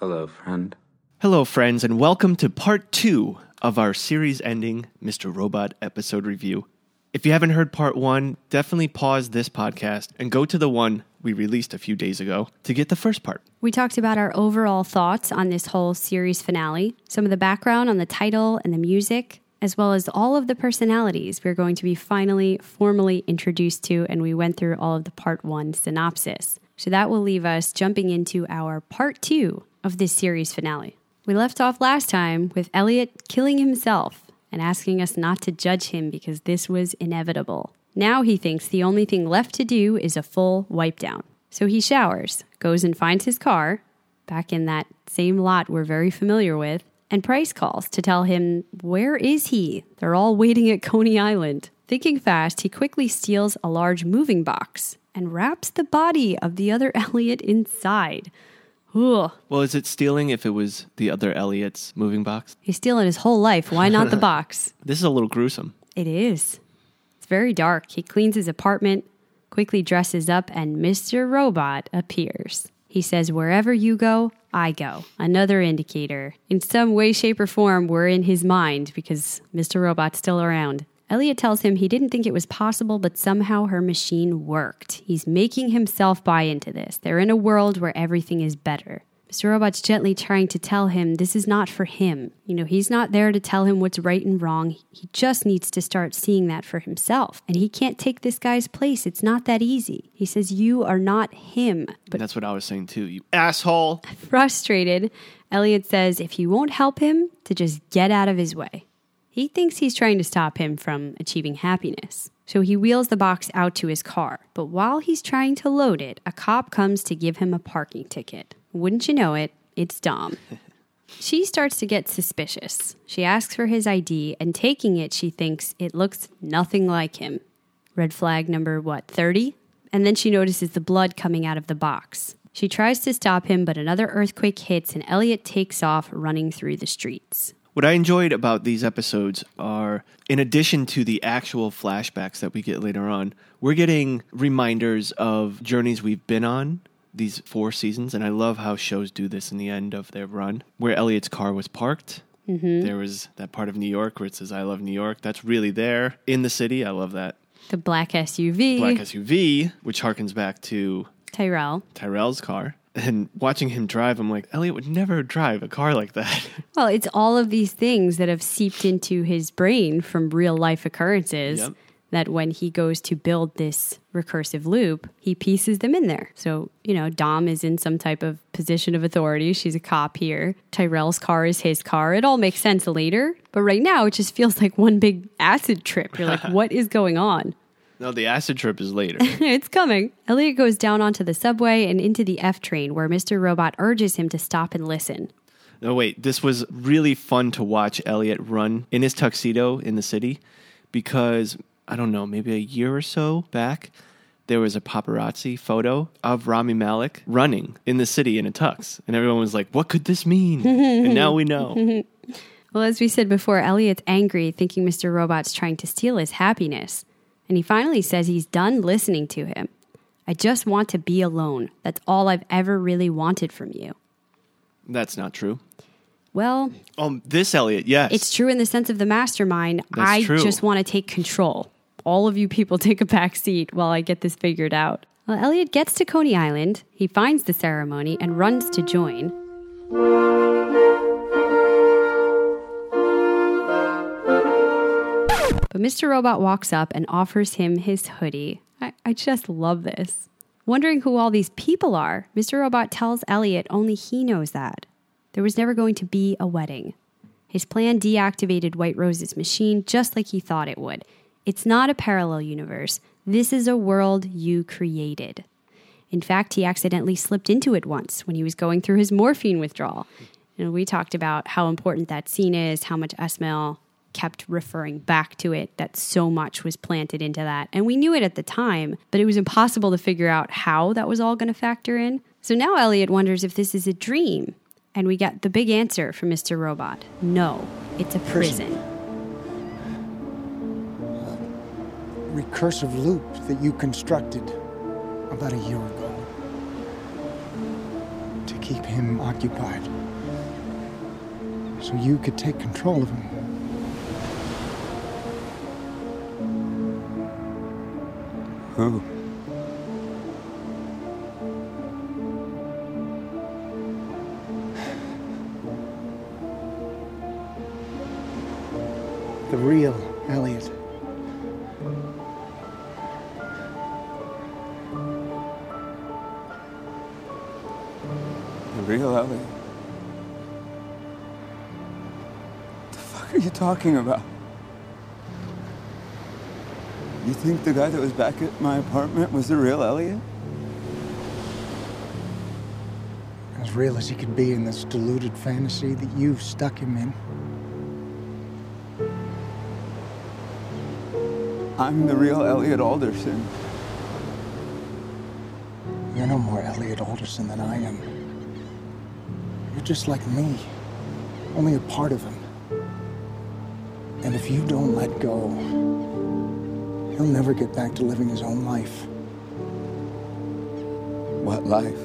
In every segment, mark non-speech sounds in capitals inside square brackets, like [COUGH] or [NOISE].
Hello, friend. Hello, friends, and welcome to part two of our series ending Mr. Robot episode review. If you haven't heard part one, definitely pause this podcast and go to the one we released a few days ago to get the first part. We talked about our overall thoughts on this whole series finale, some of the background on the title and the music, as well as all of the personalities we're going to be finally formally introduced to, and we went through all of the part one synopsis. So that will leave us jumping into our part two of this series finale. We left off last time with Elliot killing himself and asking us not to judge him because this was inevitable. Now he thinks the only thing left to do is a full wipe down. So he showers, goes and finds his car, back in that same lot we're very familiar with, and Price calls to tell him where is he? They're all waiting at Coney Island. Thinking fast, he quickly steals a large moving box and wraps the body of the other [LAUGHS] Elliot inside. Ugh. Well, is it stealing if it was the other Elliot's moving box? He's stealing his whole life. Why not the [LAUGHS] box? This is a little gruesome. It is. It's very dark. He cleans his apartment, quickly dresses up, and Mr. Robot appears. He says, Wherever you go, I go. Another indicator. In some way, shape, or form, we're in his mind because Mr. Robot's still around. Elliot tells him he didn't think it was possible, but somehow her machine worked. He's making himself buy into this. They're in a world where everything is better. Mr. Robot's gently trying to tell him this is not for him. You know, he's not there to tell him what's right and wrong. He just needs to start seeing that for himself. And he can't take this guy's place. It's not that easy. He says, You are not him. But That's what I was saying too. You asshole. [LAUGHS] frustrated, Elliot says if he won't help him, to just get out of his way. He thinks he's trying to stop him from achieving happiness. So he wheels the box out to his car. But while he's trying to load it, a cop comes to give him a parking ticket. Wouldn't you know it, it's Dom. [LAUGHS] she starts to get suspicious. She asks for his ID, and taking it, she thinks it looks nothing like him. Red flag number, what, 30? And then she notices the blood coming out of the box. She tries to stop him, but another earthquake hits, and Elliot takes off running through the streets. What I enjoyed about these episodes are, in addition to the actual flashbacks that we get later on, we're getting reminders of journeys we've been on these four seasons. And I love how shows do this in the end of their run, where Elliot's car was parked. Mm-hmm. There was that part of New York where it says, I love New York. That's really there in the city. I love that. The black SUV, Black SUV, which harkens back to Tyrell. Tyrell's car. And watching him drive, I'm like, Elliot would never drive a car like that. [LAUGHS] Well, it's all of these things that have seeped into his brain from real life occurrences Yep. that when he goes to build this recursive loop, he pieces them in there. So, you know, Dom is in some type of position of authority. She's a cop here. Tyrell's car is his car. It all makes sense later. But right now, it just feels like one big acid trip. You're like, [LAUGHS] what is going on? No, the acid trip is later. [LAUGHS] it's coming. Elliot goes down onto the subway and into the F train where Mr. Robot urges him to stop and listen. No, wait. This was really fun to watch Elliot run in his tuxedo in the city because, I don't know, maybe a year or so back, there was a paparazzi photo of Rami Malek running in the city in a tux. And everyone was like, what could this mean? [LAUGHS] and now we know. [LAUGHS] Well, as we said before, Elliot's angry, thinking Mr. Robot's trying to steal his happiness. And he finally says he's done listening to him. I just want to be alone. That's all I've ever really wanted from you. That's not true. Well, Oh, this Elliot, yes. it's true in the sense of the mastermind. That's I true. just want to take control. All of you people [LAUGHS] take a back seat while I get this figured out. Well, Elliot gets to Coney Island. He finds the ceremony and runs to join. But Mr. Robot walks up and offers him his hoodie. I, I just love this. Wondering who all these people are, Mr. Robot tells Elliot only he knows that. There was never going to be a wedding. His plan deactivated White Rose's machine just like he thought it would. It's not a parallel universe. This is a world you created. In fact, he accidentally slipped into it once when he was going through his morphine withdrawal. And we talked about how important that scene is, how much Esmail kept referring back to it, that so much was planted into that. And we knew it at the time, but it was impossible to figure out how that was all going to factor in. So now Elliot wonders if this is a dream. And we get the big answer from Mr. Robot no, it's a prison. recursive loop that you constructed about a year ago to keep keep him occupied. So you could take control of him. Who? The real Elliot. The real Elliot? What The fuck are you talking about? You think the guy that was back at my apartment was the real Elliot? As real as he could be in this deluded fantasy that you've stuck him in. I'm the real Elliot Alderson. You're no more Elliot Alderson than I am. You're just like me, only a part of him. And if you don't let go, he'll never get back to living his own life. What life?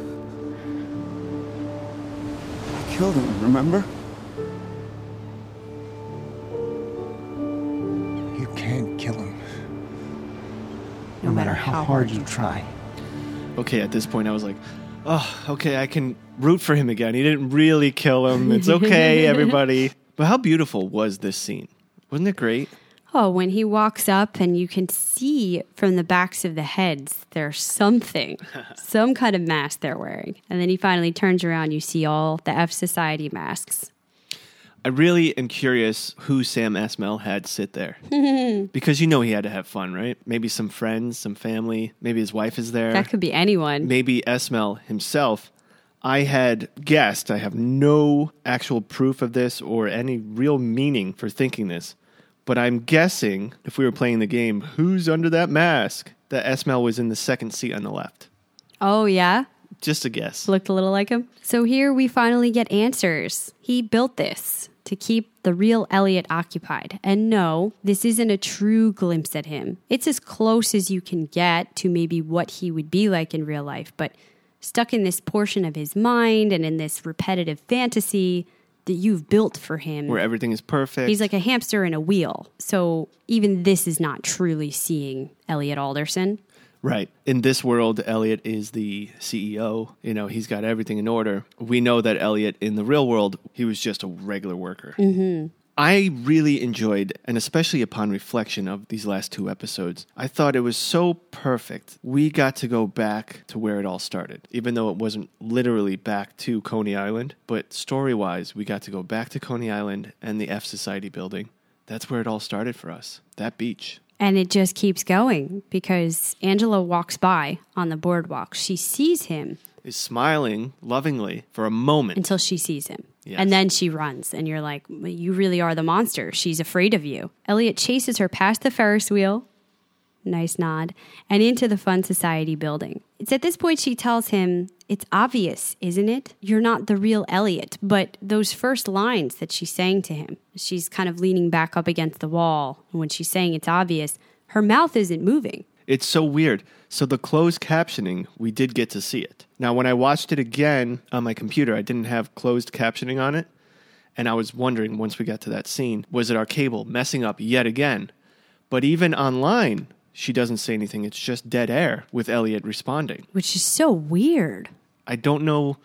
I killed him, remember? You can't kill him. No matter how hard you try. Okay, at this point, I was like, oh, okay, I can root for him again. He didn't really kill him. It's okay, [LAUGHS] everybody. But how beautiful was this scene? Wasn't it great? Oh, when he walks up and you can see from the backs of the heads, there's something, [LAUGHS] some kind of mask they're wearing. And then he finally turns around, you see all the F Society masks. I really am curious who Sam Esmail had sit there. [LAUGHS] because you know he had to have fun, right? Maybe some friends, some family, maybe his wife is there. That could be anyone. maybe Esmail himself. I had guessed, I have no actual proof of this or any real meaning for thinking this, but I'm guessing if we were playing the game, who's under that mask? That Esmail was in the second seat on the left. Oh, yeah? Just a guess. Looked a little like him. So here we finally get answers. He built this to keep the real Elliot occupied. And no, this isn't a true glimpse at him. It's as close as you can get to maybe what he would be like in real life, but stuck in this portion of his mind and in this repetitive fantasy that you've built for him. Where everything is perfect. He's like a hamster in a wheel. So even this is not truly seeing Elliot Alderson. Right. In this world, Elliot is the CEO. You know, he's got everything in order. We know that Elliot, in the real world, he was just a regular worker. Mm-hmm. I really enjoyed, and especially upon reflection of these last two episodes, I thought it was so perfect. We got to go back to where it all started, even though it wasn't literally back to Coney Island. But story wise, we got to go back to Coney Island and the F Society building. That's where it all started for us, that beach. And it just keeps going because Angela walks by on the boardwalk. She sees him Is smiling lovingly for a moment. until she sees him. Yes. And then she runs, and you're like, You really are the monster. She's afraid of you. Elliot chases her past the Ferris wheel. Nice nod. And into the Fun Society building. It's at this point she tells him, It's obvious, isn't it? You're not the real Elliot. But those first lines that she's saying to him, she's kind of leaning back up against the wall. And when she's saying it's obvious, her mouth isn't moving. It's so weird. So the closed captioning, we did get to see it. Now, when I watched it again on my computer, I didn't have closed captioning on it. And I was wondering once we got to that scene, was it our cable messing up yet again? But even online, she doesn't say anything. It's just dead air with Elliot responding. Which is so weird. I don't know,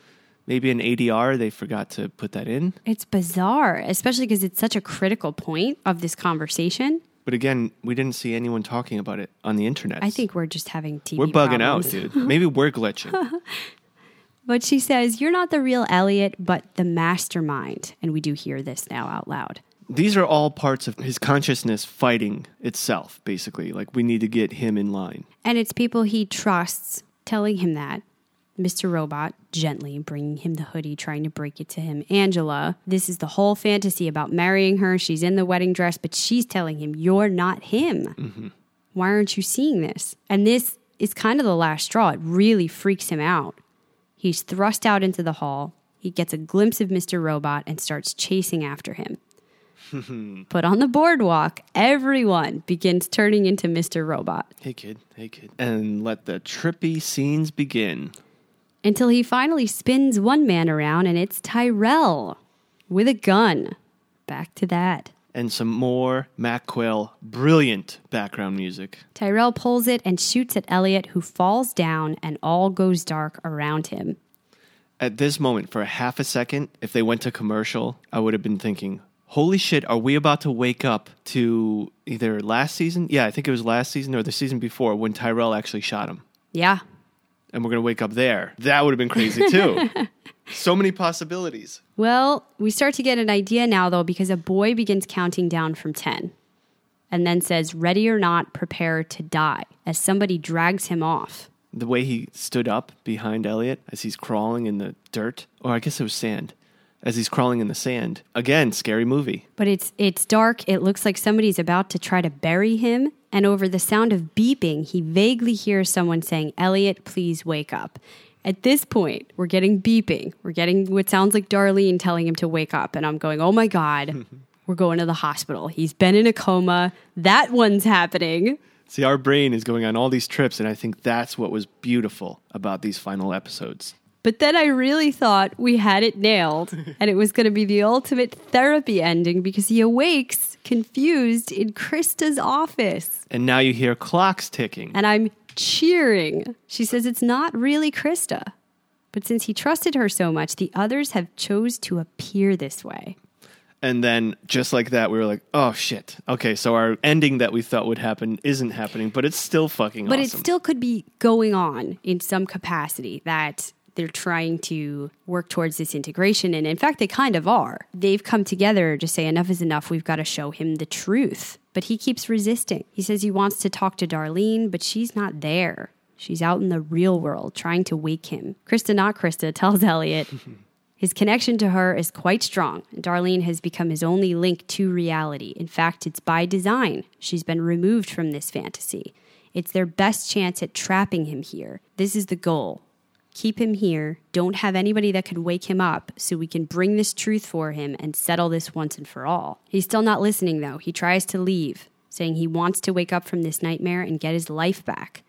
maybe in ADR they forgot to put that in. It's bizarre, especially because it's such a critical point of this conversation. But again, we didn't see anyone talking about it on the internet. I think we're just having TV. we're bugging problems. out, dude. Maybe we're glitching. [LAUGHS] But she says, You're not the real Elliot, but the mastermind. And we do hear this now out loud. These are all parts of his consciousness fighting itself, basically. Like, we need to get him in line. And it's people he trusts telling him that. Mr. Robot gently bringing him the hoodie, trying to break it to him. Angela, this is the whole fantasy about marrying her. She's in the wedding dress, but she's telling him, You're not him. Mm-hmm. Why aren't you seeing this? And this is kind of the last straw. It really freaks him out. He's thrust out into the hall. He gets a glimpse of Mr. Robot and starts chasing after him. [LAUGHS] but on the boardwalk, everyone begins turning into Mr. Robot. Hey, kid. Hey, kid. And let the trippy scenes begin. Until he finally spins one man around and it's Tyrell with a gun. Back to that. And some more Mac Quayle, brilliant background music. Tyrell pulls it and shoots at Elliot, who falls down, and all goes dark around him. At this moment, for a half a second, if they went to commercial, I would have been thinking, holy shit, are we about to wake up to either last season? Yeah, I think it was last season or the season before when Tyrell actually shot him. Yeah. And we're going to wake up there. That would have been crazy too. [LAUGHS] so many possibilities. Well, we start to get an idea now, though, because a boy begins counting down from 10 and then says, Ready or not, prepare to die, as somebody drags him off. The way he stood up behind Elliot as he's crawling in the dirt, or I guess it was sand, as he's crawling in the sand. Again, scary movie. But it's it's dark. It looks like somebody's about to try to bury him, and over the sound of beeping, he vaguely hears someone saying, "Elliot, please wake up." At this point, we're getting beeping. We're getting what sounds like Darlene telling him to wake up, and I'm going, "Oh my god." [LAUGHS] We're going to the hospital. He's been in a coma. That one's happening. See, our brain is going on all these trips, and I think that's what was beautiful about these final episodes. But then I really thought we had it nailed [LAUGHS] and it was going to be the ultimate therapy ending because he awakes confused in Krista's office. And now you hear clocks ticking. And I'm cheering. She says it's not really Krista. But since he trusted her so much, the others have chose to appear this way. And then just like that, we were like, oh shit. Okay, so our ending that we thought would happen isn't happening, but it's still fucking But awesome. it still could be going on in some capacity that they're trying to work towards this integration. And in fact, they kind of are. They've come together to say, enough is enough. We've got to show him the truth. But he keeps resisting. He says he wants to talk to Darlene, but she's not there. She's out in the real world trying to wake him. Krista, not Krista, [LAUGHS] tells Elliot his connection to her is quite strong. Darlene has become his only link to reality. In fact, it's by design. She's been removed from this fantasy. It's their best chance at trapping him here. This is the goal. Keep him here. Don't have anybody that could wake him up so we can bring this truth for him and settle this once and for all. He's still not listening, though. He tries to leave, saying he wants to wake up from this nightmare and get his life back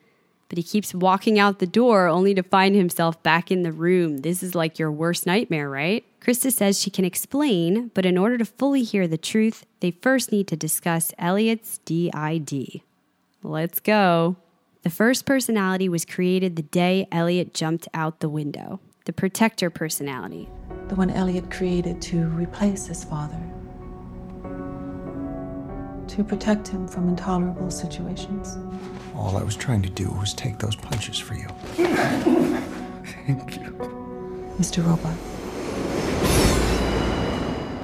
but he keeps walking out the door only to find himself back in the room. This is like your worst nightmare, right? Krista says she can explain, but in order to fully hear the truth, they first need to discuss Elliot's DID. Let's go. The first personality was created the day Elliot jumped out the window. The protector personality. The one Elliot created to replace his father. To protect him from intolerable situations. All I was trying to do was take those punches for you. Thank you. Mr. Robot.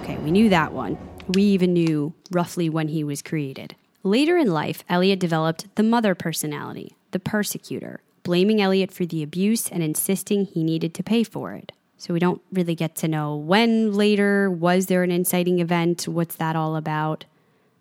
Okay, we knew that one. We even knew roughly when he was created. Later in life, Elliot developed the mother personality, the persecutor, blaming Elliot for the abuse and insisting he needed to pay for it. So we don't really get to know when later, was there an inciting event, what's that all about?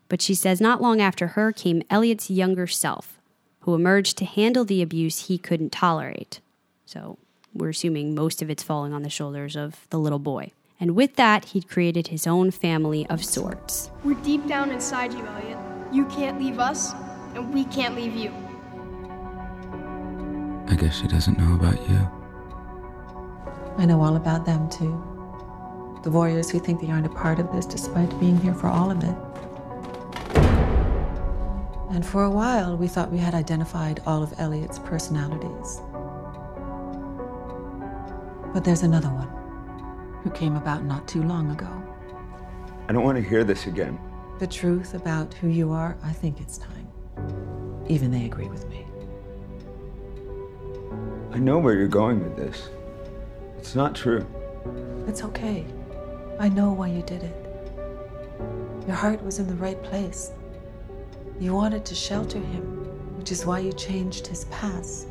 But she says not long after her came Elliot's younger self, who emerged to handle the abuse he couldn't tolerate. So we're assuming most of it's falling on the shoulders of the little boy. And with that, he'd created his own family of sorts. We're deep down inside you, Elliot. You can't leave us, and we can't leave you. I guess she doesn't know about you. I know all about them too. The warriors who think they aren't a part of this despite being here for all of it. And for a while, we thought we had identified all of Elliot's personalities. But there's another one who came about not too long ago. I don't want to hear this again. The truth about who you are, I think it's time. Even they agree with me. I know where you're going with this. It's not true. It's okay. I know why you did it. Your heart was in the right place. You wanted to shelter him, which is why you changed his past.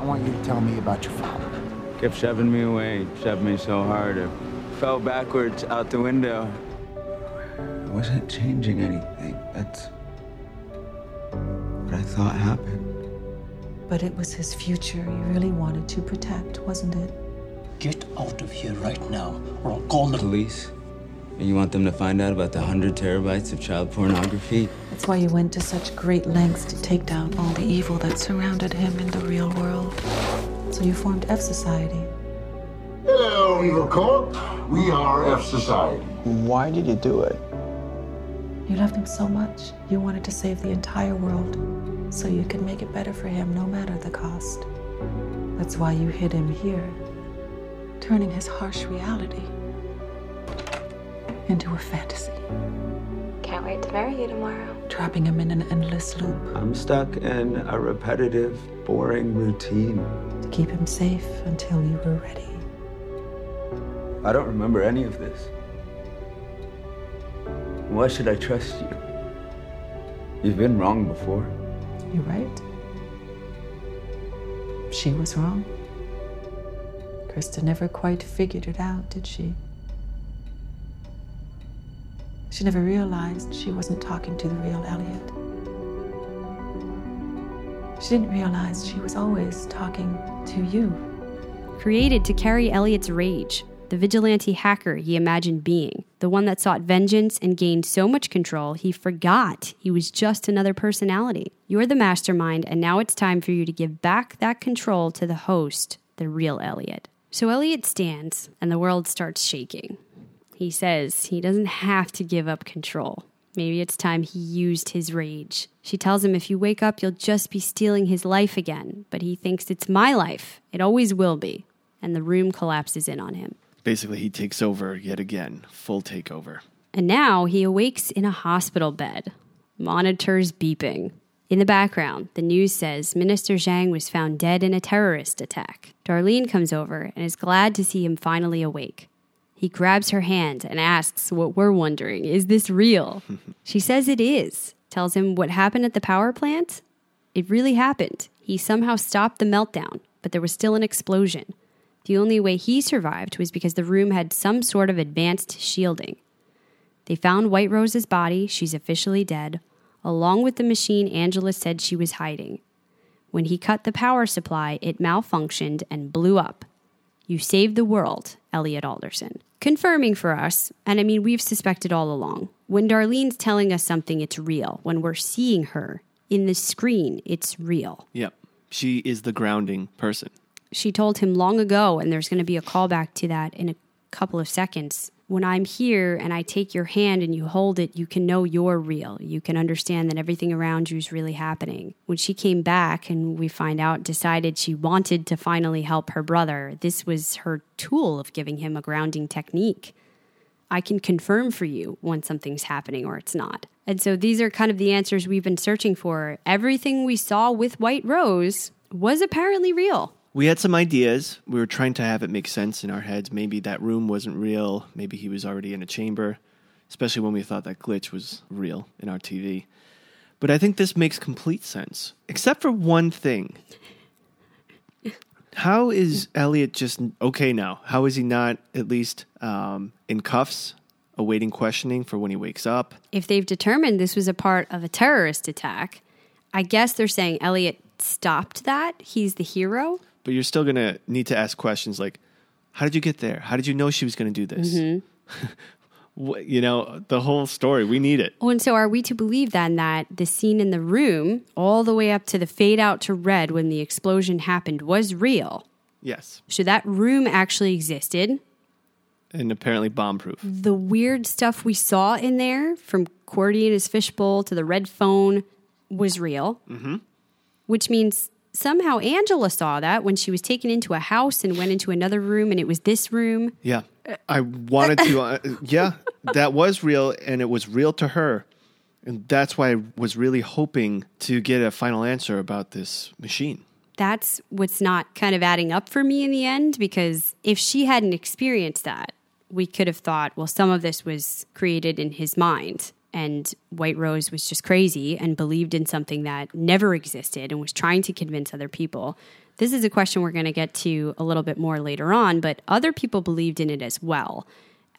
I want you to tell me about your father. Kept shoving me away, shoved me so hard, I fell backwards out the window. I wasn't changing anything. That's what I thought happened. But it was his future you really wanted to protect, wasn't it? Get out of here right now, or I'll call the Police? And you want them to find out about the hundred terabytes of child pornography? That's why you went to such great lengths to take down all the evil that surrounded him in the real world. So you formed F Society. Hello, Evil Corp. We are F Society. Why did you do it? You loved him so much, you wanted to save the entire world so you could make it better for him no matter the cost. That's why you hid him here, turning his harsh reality into a fantasy, Can't wait to marry you tomorrow. trapping him in an endless loop I'm stuck in a repetitive, boring routine. to keep him safe until you were ready. I don't remember any of this. Why should I trust you? You've been wrong before. You're right. She was wrong. Krista never quite figured it out, did she? She never realized she wasn't talking to the real Elliot. She didn't realize she was always talking to you. Created to carry Elliot's rage, the vigilante hacker he imagined being, the one that sought vengeance and gained so much control he forgot he was just another personality. You're the mastermind, and now it's time for you to give back that control to the host, the real Elliot. So Elliot stands, and the world starts shaking. He says he doesn't have to give up control. Maybe it's time he used his rage. She tells him if you wake up, you'll just be stealing his life again. But he thinks it's my life. It always will be. And the room collapses in on him. Basically, he takes over yet again, full takeover. And now he awakes in a hospital bed. Monitors beeping. In the background, the news says Minister Zhang was found dead in a terrorist attack. Darlene comes over and is glad to see him finally awake. He grabs her hand and asks what we're wondering is this real? [LAUGHS] she says it is, tells him what happened at the power plant. It really happened. He somehow stopped the meltdown, but there was still an explosion. The only way he survived was because the room had some sort of advanced shielding. They found White Rose's body, she's officially dead, along with the machine Angela said she was hiding. When he cut the power supply, it malfunctioned and blew up. You saved the world, Elliot Alderson. Confirming for us, and I mean, we've suspected all along, when Darlene's telling us something, it's real. When we're seeing her in the screen, it's real. Yep. She is the grounding person. She told him long ago, and there's going to be a callback to that in a couple of seconds. When I'm here and I take your hand and you hold it, you can know you're real. You can understand that everything around you is really happening. When she came back and we find out, decided she wanted to finally help her brother, this was her tool of giving him a grounding technique. I can confirm for you when something's happening or it's not. And so these are kind of the answers we've been searching for. Everything we saw with White Rose was apparently real. We had some ideas. We were trying to have it make sense in our heads. Maybe that room wasn't real. Maybe he was already in a chamber, especially when we thought that glitch was real in our TV. But I think this makes complete sense, except for one thing. How is Elliot just okay now? How is he not at least um, in cuffs, awaiting questioning for when he wakes up? If they've determined this was a part of a terrorist attack, I guess they're saying Elliot stopped that. He's the hero. But you're still going to need to ask questions like, how did you get there? How did you know she was going to do this? [LAUGHS] What- you know, the whole story. We need it. Oh, and so are we to believe then that the scene in the room, all the way up to the fade out to red when the explosion happened, was real? Yes. So that room actually existed. And apparently bomb proof. The weird stuff we saw in there, from Qwerty and his fishbowl to the red phone, was real. Mm-hmm. Which means somehow Angela saw that when she was taken into a house and went into another room, and it was this room. Yeah. I wanted to, uh, [LAUGHS] yeah, that was real and it was real to her. And that's why I was really hoping to get a final answer about this machine. that's what's not kind of adding up for me in the end because if she hadn't experienced that, we could have thought, well, some of this was created in his mind. And White Rose was just crazy and believed in something that never existed and was trying to convince other people. This is a question we're going to get to a little bit more later on, but other people believed in it as well.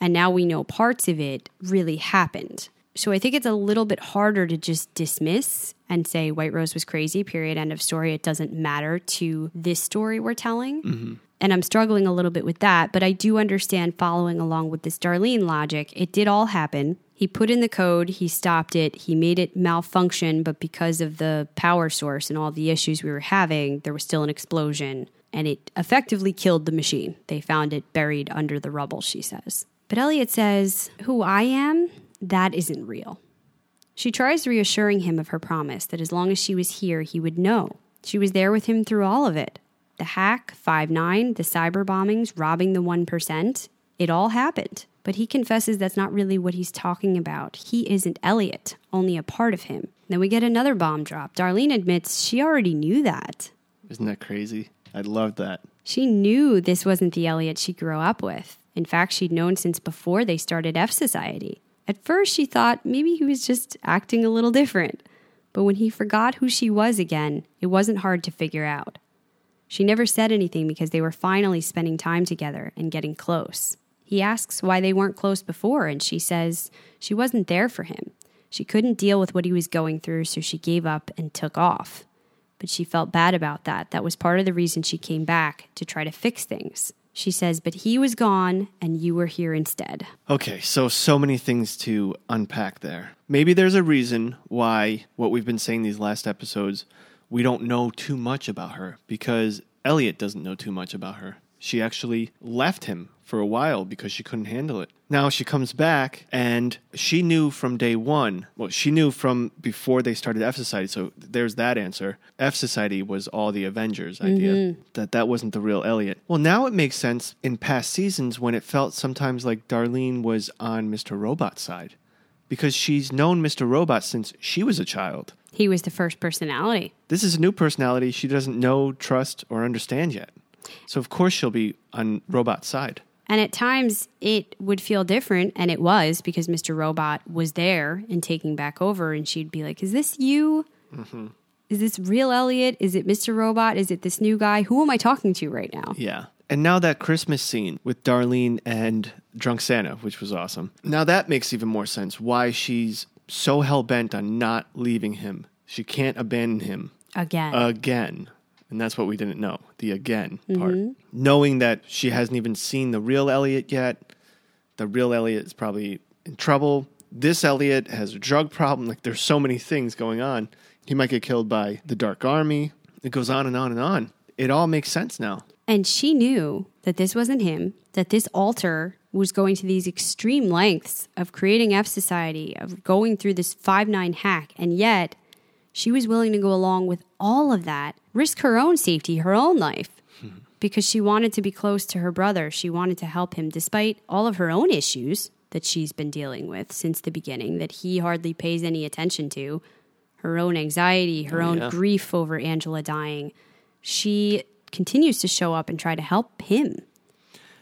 And now we know parts of it really happened. So I think it's a little bit harder to just dismiss and say White Rose was crazy, period, end of story. It doesn't matter to this story we're telling. Mm-hmm. And I'm struggling a little bit with that, but I do understand following along with this Darlene logic. It did all happen. He put in the code, he stopped it, he made it malfunction, but because of the power source and all the issues we were having, there was still an explosion. and it effectively killed the machine. They found it buried under the rubble, she says. But Elliot says, Who I am, that isn't real. She tries reassuring him of her promise that as long as she was here, he would know. She was there with him through all of it. The hack, 5 9, the cyber bombings, robbing the 1%, it all happened. But he confesses that's not really what he's talking about. He isn't Elliot, only a part of him. Then we get another bomb drop. Darlene admits she already knew that. Isn't that crazy? I love that. She knew this wasn't the Elliot she grew up with. In fact, she'd known since before they started F Society. At first, she thought maybe he was just acting a little different. But when he forgot who she was again, it wasn't hard to figure out. She never said anything because they were finally spending time together and getting close. He asks why they weren't close before, and she says she wasn't there for him. She couldn't deal with what he was going through, so she gave up and took off. But she felt bad about that. That was part of the reason she came back to try to fix things. She says, But he was gone and you were here instead. Okay, so so many things to unpack there. Maybe there's a reason why what we've been saying these last episodes, we don't know too much about her because Elliot doesn't know too much about her. She actually left him for a while because she couldn't handle it. Now she comes back and she knew from day one. Well, she knew from before they started F Society. So there's that answer. F Society was all the Avengers idea. Mhm. That that wasn't the real Elliot. Well, now it makes sense in past seasons when it felt sometimes like Darlene was on Mr. Robot's side because she's known Mr. Robot since she was a child. He was the first personality. This is a new personality she doesn't know, trust, or understand yet. So of course she'll be on Robot's side. And at times it would feel different, and it was because Mr. Robot was there and taking back over, and she'd be like, Is this you? Mm-hmm. Is this real Elliot? Is it Mr. Robot? Is it this new guy? Who am I talking to right now? Yeah. And now that Christmas scene with Darlene and Drunk Santa, which was awesome. Now that makes even more sense why she's so hell bent on not leaving him. She can't abandon him Again. again. And that's what we didn't know the again part. Mhm. Knowing that she hasn't even seen the real Elliot yet, the real Elliot is probably in trouble. This Elliot has a drug problem. Like there's so many things going on. He might get killed by the Dark Army. It goes on and on and on. It all makes sense now. And she knew that this wasn't him, that this altar was going to these extreme lengths of creating F Society, of going through this 5 9 hack. And yet, she was willing to go along with all of that, risk her own safety, her own life, because she wanted to be close to her brother. She wanted to help him, despite all of her own issues that she's been dealing with since the beginning, that he hardly pays any attention to. Her own anxiety, her Oh, own yeah. grief over Angela dying. She continues to show up and try to help him.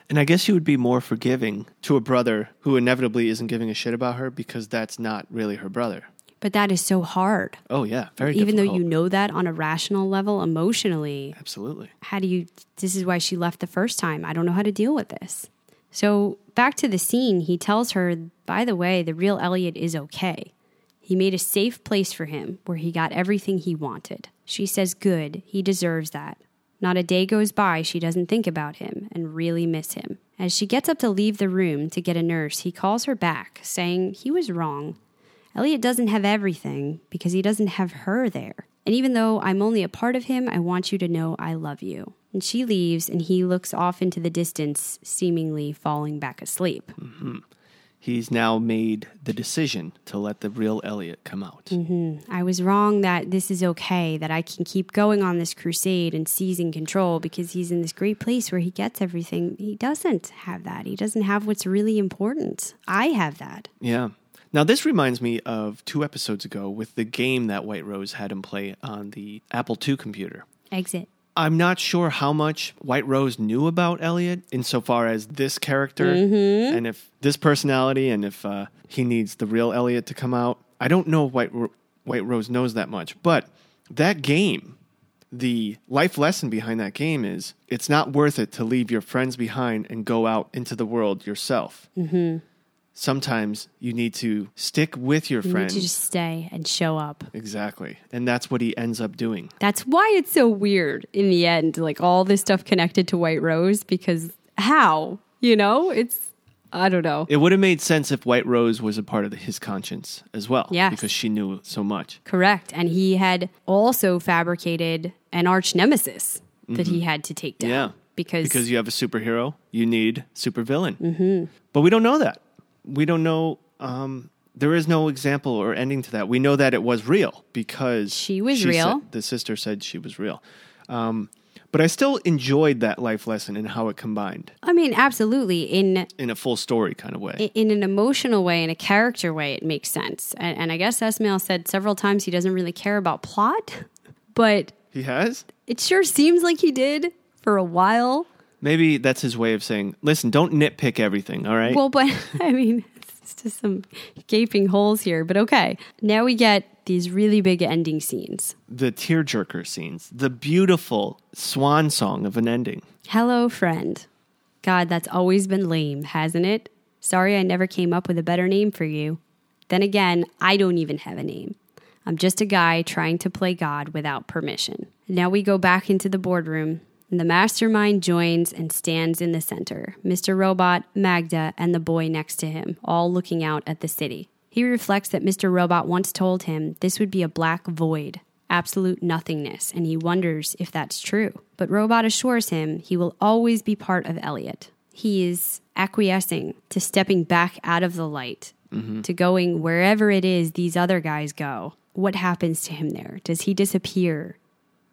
And I guess you would be more forgiving to a brother who inevitably isn't giving a shit about her because that's not really her brother. But that is so hard. Oh, yeah. Very Even though you know that on a rational level, emotionally, Absolutely. how do you? This is why she left the first time. I don't know how to deal with this. So back to the scene, he tells her, by the way, the real Elliot is okay. He made a safe place for him where he got everything he wanted. She says, Good, he deserves that. Not a day goes by she doesn't think about him and really miss him. As she gets up to leave the room to get a nurse, he calls her back, saying he was wrong. Elliot doesn't have everything because he doesn't have her there. And even though I'm only a part of him, I want you to know I love you. And she leaves, and he looks off into the distance, seemingly falling back asleep. hmm He's now made the decision to let the real Elliot come out. hmm I was wrong that this is okay, that I can keep going on this crusade and seizing control because he's in this great place where he gets everything. He doesn't have that. He doesn't have what's really important. I have that. Yeah. Now, this reminds me of two episodes ago with the game that White Rose had him play on the Apple II computer. Exit. I'm not sure how much White Rose knew about Elliot insofar as this character Mhm. and if this personality and if uh, he needs the real Elliot to come out. I don't know if White, Ro- White Rose knows that much, but that game, the life lesson behind that game is it's not worth it to leave your friends behind and go out into the world yourself. hmm Sometimes you need to stick with your You friends. need to just stay and show up. exactly. And that's what he ends up doing. That's why it's so weird in the end, like all this stuff connected to White Rose, because how? You know, it's, I don't know. It would have made sense if White Rose was a part of his conscience as well. Yes. Because she knew so much. Correct. And he had also fabricated an arch nemesis that he had to take down. Yeah. Because, Because you have a superhero, you need supervillain. hmm But we don't know that. We don't know. Um, there is no example or ending to that. We know that it was real because She was real. said- the sister said she was real. Um, but I still enjoyed that life lesson and how it combined I mean, absolutely. In in a full story kind of way. i- in an emotional way, in a character way, it makes sense. And, and I guess Esmail said several times he doesn't really care about plot, but he has. it sure seems like he did for a while. Maybe that's his way of saying, "Listen, don't nitpick everything." All right. Well, but [LAUGHS] I mean, it's just some gaping holes here, but okay. Now we get these really big ending scenes. the tearjerker scenes, the beautiful swan song of an ending. Hello, friend. God, that's always been lame, hasn't it? Sorry I never came up with a better name for you. Then again, I don't even have a name. I'm just a guy trying to play God without permission. Now we go back into the boardroom, the mastermind joins and stands in the center. Mr. Robot, Magda, and the boy next to him, all looking out at the city. He reflects that Mr. Robot once told him this would be a black void, absolute nothingness, and he wonders if that's true. But Robot assures him he will always be part of Elliot. He is acquiescing to stepping back out of the light, mm-hmm. to going wherever it is these other guys go. What happens to him there? Does he disappear?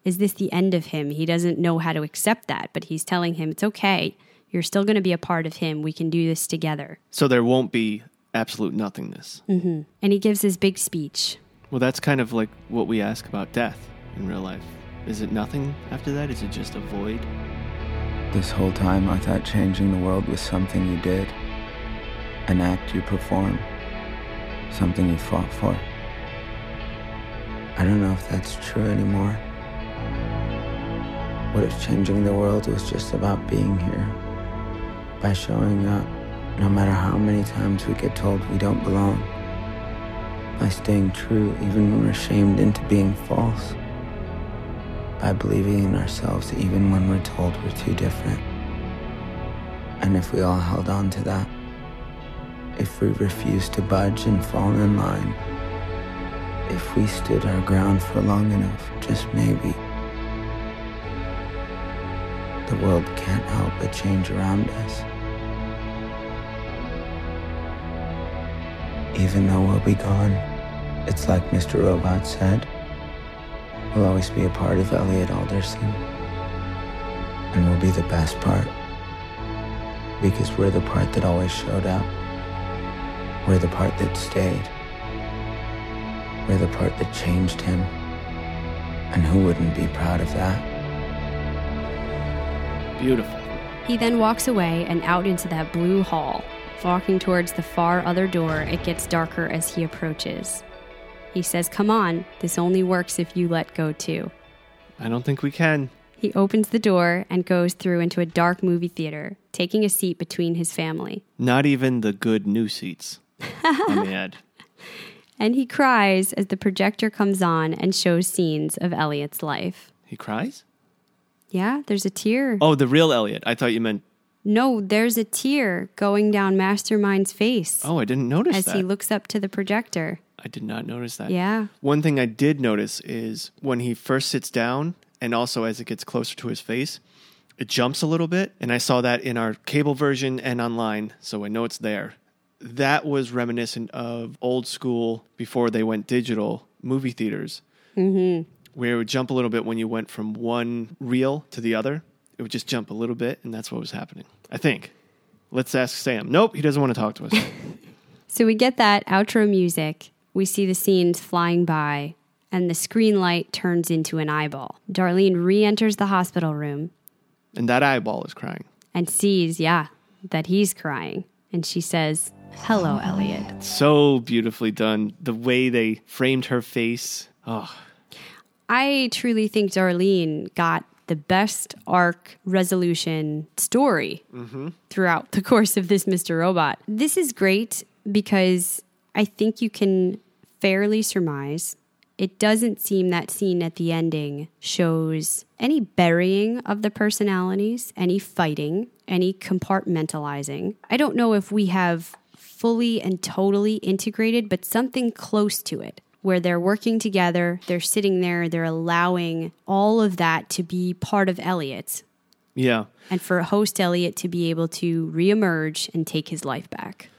Is this the end of him? He doesn't know how to accept that, but he's telling him it's okay. You're still going to be a part of him. We can do this together. So there won't be absolute nothingness. hmm And he gives his big speech. Well, that's kind of like what we ask about death in real life. Is it nothing after that? Is it just a void? This whole time, I thought changing the world was something you did, an act you perform, something you fought for. I don't know if that's true anymore. What if changing the world was just about being here? By showing up, no matter how many times we get told we don't belong. By staying true even when we're shamed into being false by believing in ourselves even when we're told we're too different. And if we all held on to that, if we refused to budge and fall in line, if we stood our ground for long enough, just maybe, the world can't help but change around us. Even though we'll be gone, it's like Mr. Robot said. We'll always be a part of Elliot Alderson. And we'll be the best part. Because we're the part that always showed up. We're the part that stayed. We're the part that changed him. And who wouldn't be proud of that? Beautiful. He then walks away and out into that blue hall. Walking towards the far other door, it gets darker as he approaches. He says, Come on, this only works if you let go too. I don't think we can. He opens the door and goes through into a dark movie theater, taking a seat between his family. Not even the good new seats on the ad. And he cries as the projector comes on and shows scenes of Elliot's life. He cries? Yeah, there's a tear. Oh, the real Elliot. I thought you meant. No, there's a tear going down Mastermind's face Oh, I didn't notice as that. he looks up to the projector. I did not notice that. Yeah. One thing I did notice is when he first sits down, and also as it gets closer to his face, it jumps a little bit. And I saw that in our cable version and online, so I know it's there. That was reminiscent of old school, before they went digital, movie theaters, Mm-hmm. Where it would jump a little bit when you went from one reel to the other. It would just jump a little bit, and that's what was happening. I think. Let's ask Sam. Nope, he doesn't want to talk to us. [LAUGHS] So we get that outro music. We see the scenes flying by, and the screen light turns into an eyeball. Darlene re enters the hospital room and that eyeball is crying. and sees, yeah, that he's crying. And she says, Hello, Elliot. So beautifully done. The way they framed her face. Oh, I truly think Darlene got the best arc resolution story Mm-hmm. throughout the [LAUGHS] course of this Mr. Robot. This is great because I think you can fairly surmise it doesn't seem that scene at the ending shows any burying of the personalities, any fighting, any compartmentalizing. I don't know if we have fully and totally integrated, but something close to it where they're working together, they're sitting there, they're allowing all of that to be part of Elliot, Yeah. and for host Elliot to be able to reemerge and take his life back.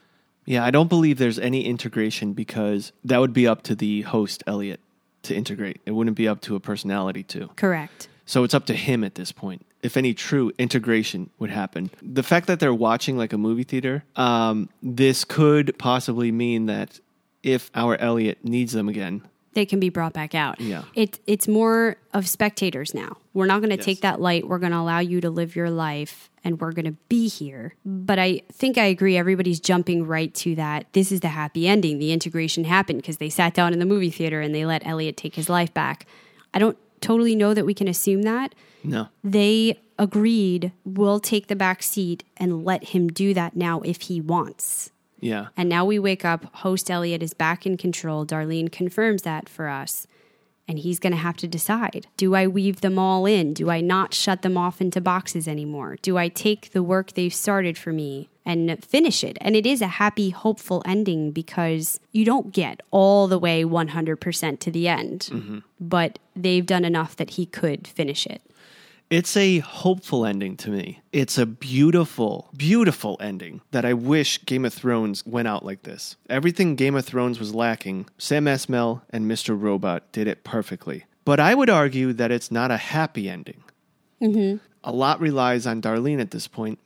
Yeah, I don't believe there's any integration because that would be up to the host, Elliot, to integrate. It wouldn't be up to a personality to. Correct. So it's up to him at this point. If any true integration would happen, the fact that they're watching like a movie theater, um, this could possibly mean that if our Elliot needs them again, They can be brought back out. Yeah. It, it's more of spectators now. We're not going to take that light. We're going to allow you to live your life and we're going to be here. But I think I agree. Everybody's jumping right to that. This is the happy ending. The integration happened because they sat down in the movie theater and they let Elliot take his life back. I don't totally know that we can assume that. no. They agreed, we'll take the back seat and let him do that now if he wants. Yeah. And now we wake up, host Elliot is back in control. Darlene confirms that for us. And he's going to have to decide do I weave them all in? Do I not shut them off into boxes anymore? Do I take the work they've started for me and finish it? And it is a happy, hopeful ending because you don't get all the way 100% to the end, mm-hmm. but they've done enough that he could finish it. It's a hopeful ending to me. It's a beautiful, beautiful ending that I wish Game of Thrones went out like this. Everything Game of Thrones was lacking, Sam Esmail and Mr. Robot did it perfectly. But I would argue that it's not a happy ending. Mm-hmm. A lot relies on Darlene at this point.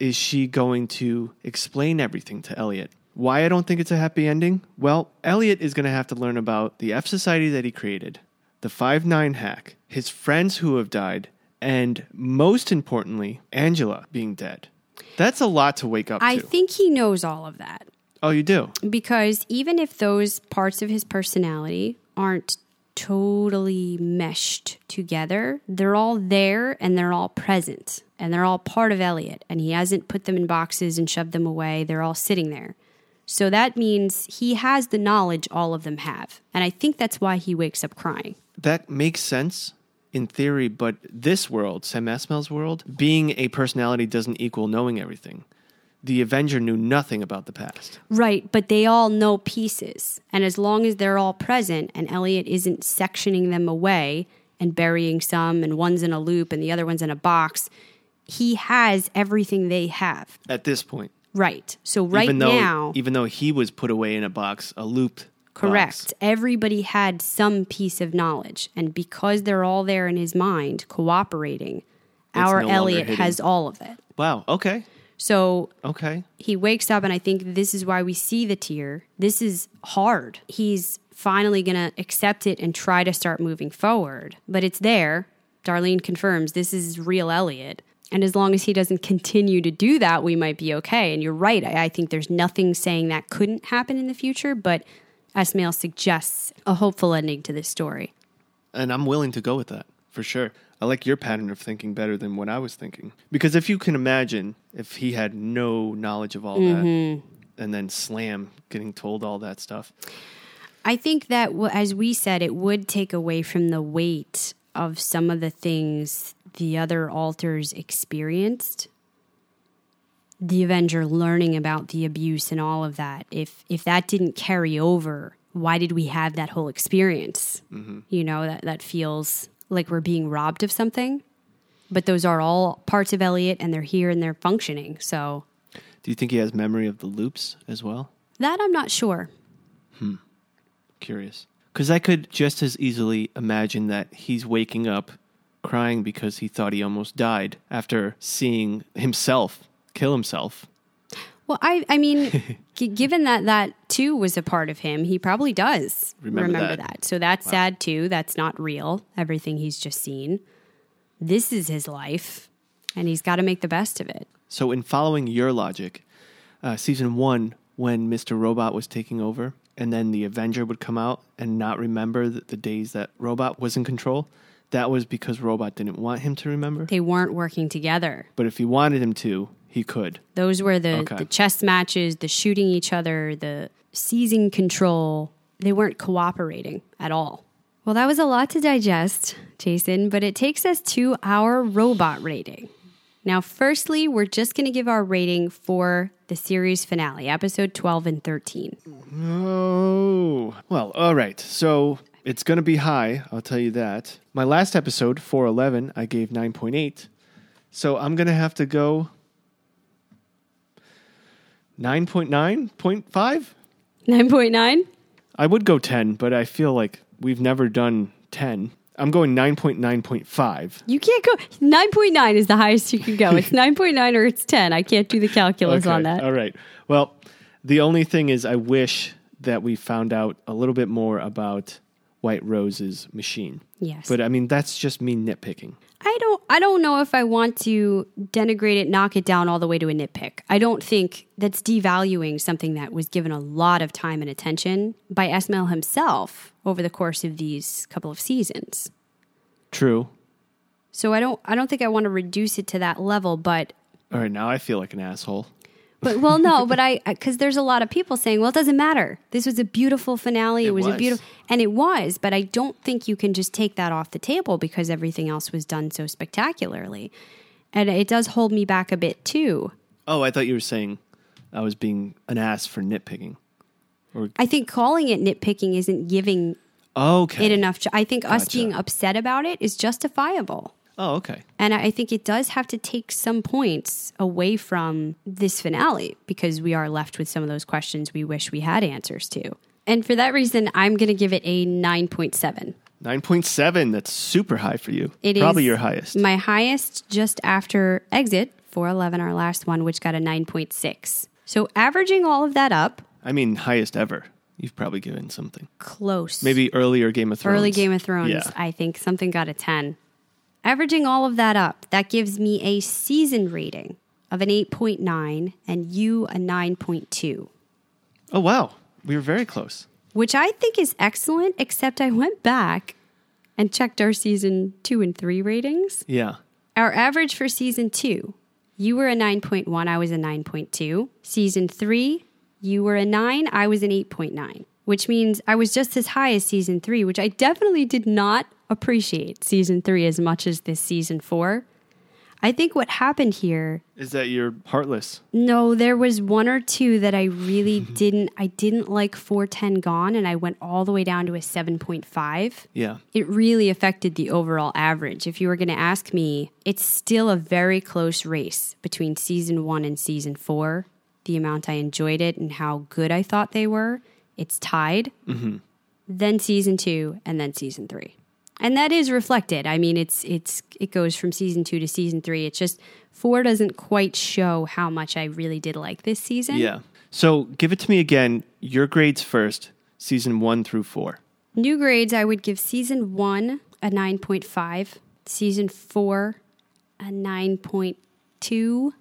Is she going to explain everything to Elliot? Why I don't think it's a happy ending? Well, Elliot is going to have to learn about the F Society that he created, the 5 9 hack, his friends who have died, and most importantly, Angela being dead. That's a lot to wake up I to. think he knows all of that. oh, you do? because even if those parts of his personality aren't totally meshed together, they're all there and they're all present and they're all part of Elliot. And he hasn't put them in boxes and shoved them away. They're all sitting there. So that means he has the knowledge all of them have. And I think that's why he wakes up crying. That makes sense in theory, but this world, Sam Esmail's world, being a personality doesn't equal knowing everything. The Avenger knew nothing about the past. Right, but they all know pieces. And as long as they're all present and Elliot isn't sectioning them away and burying some and one's in a loop and the other one's in a box, he has everything they have. At this point, Right. So right even though now, even though he was put away in a box, a looped correct. box. Everybody had some piece of knowledge and because they're all there in his mind cooperating, our no Elliot has all of it. Wow. Okay. So Okay. he wakes up and i think this is why we see the tear this is hard he's finally going to accept it and try to start moving forward but it's there darlene confirms this is real elliot and as long as he doesn't continue to do that we might be okay and you're right i, I think there's nothing saying that couldn't happen in the future but esmail suggests a hopeful ending to this story And I'm willing to go with that for sure. I like your pattern of thinking better than what I was thinking. Because if you can imagine if he had no knowledge of all Mm-hmm. that and then slam getting told all that stuff. I think that, as we said, it would take away from the weight of some of the things the other alters experienced. The Avenger learning about the abuse and all of that. If if that didn't carry over, why did we have that whole experience? You know that that feels like we're being robbed of something. But those are all parts of Elliot, and they're here and they're functioning. So Do you think he has memory of the loops as well? that I'm not sure. Hmm. Curious. Because I could just as easily imagine that he's waking up crying because he thought he almost died after seeing himself kill himself. Well, I, I mean, [LAUGHS] g- given that that too was a part of him, he probably does Remember remember, that. that. So that's sad too. That's not real. Everything he's just seen. This is his life, and he's got to make the best of it. So, in following your logic, uh, season one, when Mr. Robot was taking over, and then the Avenger would come out and not remember the, the days that Robot was in control, that was because Robot didn't want him to remember. They weren't working together. But if he wanted him to, he could. Those were the, Okay. the chess matches, the shooting each other, the seizing control. They weren't cooperating at all. Well, that was a lot to digest, Jason, but it takes us to our robot rating. Now, firstly, we're just going to give our rating for the series finale, episode 12 and 13. Oh, well, all right. So it's going to be high, I'll tell you that. My last episode, 411, I gave 9.8. So I'm going to have to go 9.9.5. 9.9? I would go 10, but I feel like we've never done 10. I'm going 9.9.5. You can't go. 9.9 is the highest you can go. It's [LAUGHS] 9.9 or it's 10. I can't do the calculus on that. All right. Well, the only thing is, I wish that we found out a little bit more about White Rose's machine. Yes. But I mean, that's just me nitpicking. I don't I don't know if I want to denigrate it, knock it down all the way to a nitpick. I don't think that's devaluing something that was given a lot of time and attention by Esmail himself over the course of these couple of seasons. True. So I don't I don't think I want to reduce it to that level, but All right, now I feel like an asshole. But well no, but I cuz there's a lot of people saying, well it doesn't matter. This was a beautiful finale. It, It was, a beautiful and it was, but I don't think you can just take that off the table because everything else was done so spectacularly. And it does hold me back a bit too. Oh, I thought you were saying I was being an ass for nitpicking. Or I think calling it nitpicking isn't giving okay. it enough. ch- I think us being upset about it is justifiable. Oh, okay. And I think it does have to take some points away from this finale because we are left with some of those questions we wish we had answers to. And for that reason, I'm going to give it a 9.7. 9.7. That's super high for you. It is Probably your highest. My highest just after Exit, 411, our last one, which got a 9.6. So averaging all of that up, I mean, highest ever. You've probably given something. close. Maybe earlier Game of Thrones. Early Game of Thrones, Yeah. I think something got a 10. Averaging all of that up, that gives me a season rating of an 8.9 and you a 9.2, Oh, wow. We were very close. which I think is excellent, except I went back and checked our season two and three ratings. Yeah. Our average for season two, you were a 9.1, I was a 9.2. Season three, you were a 9, I was an 8.9, which means I was just as high as season three, which I definitely did not appreciate season three as much as this season four. I think what happened here Is that you're heartless? no, there was one or two that I really [LAUGHS] didn't I didn't like 410 gone and I went all the way down to a 7.5 Yeah. it really affected the overall average. If you were going to ask me, it's still a very close race between season one and season four. The amount I enjoyed it and how good I thought they were, it's tied. Mm-hmm. Then season two, and then season three, and that is reflected. I mean, it's it's it goes from season two to season three. It's just four doesn't quite show how much I really did like this season. Yeah. So give it to me again. Your grades first, season one through four. New grades, I would give season one a 9.5, season four a 9.2,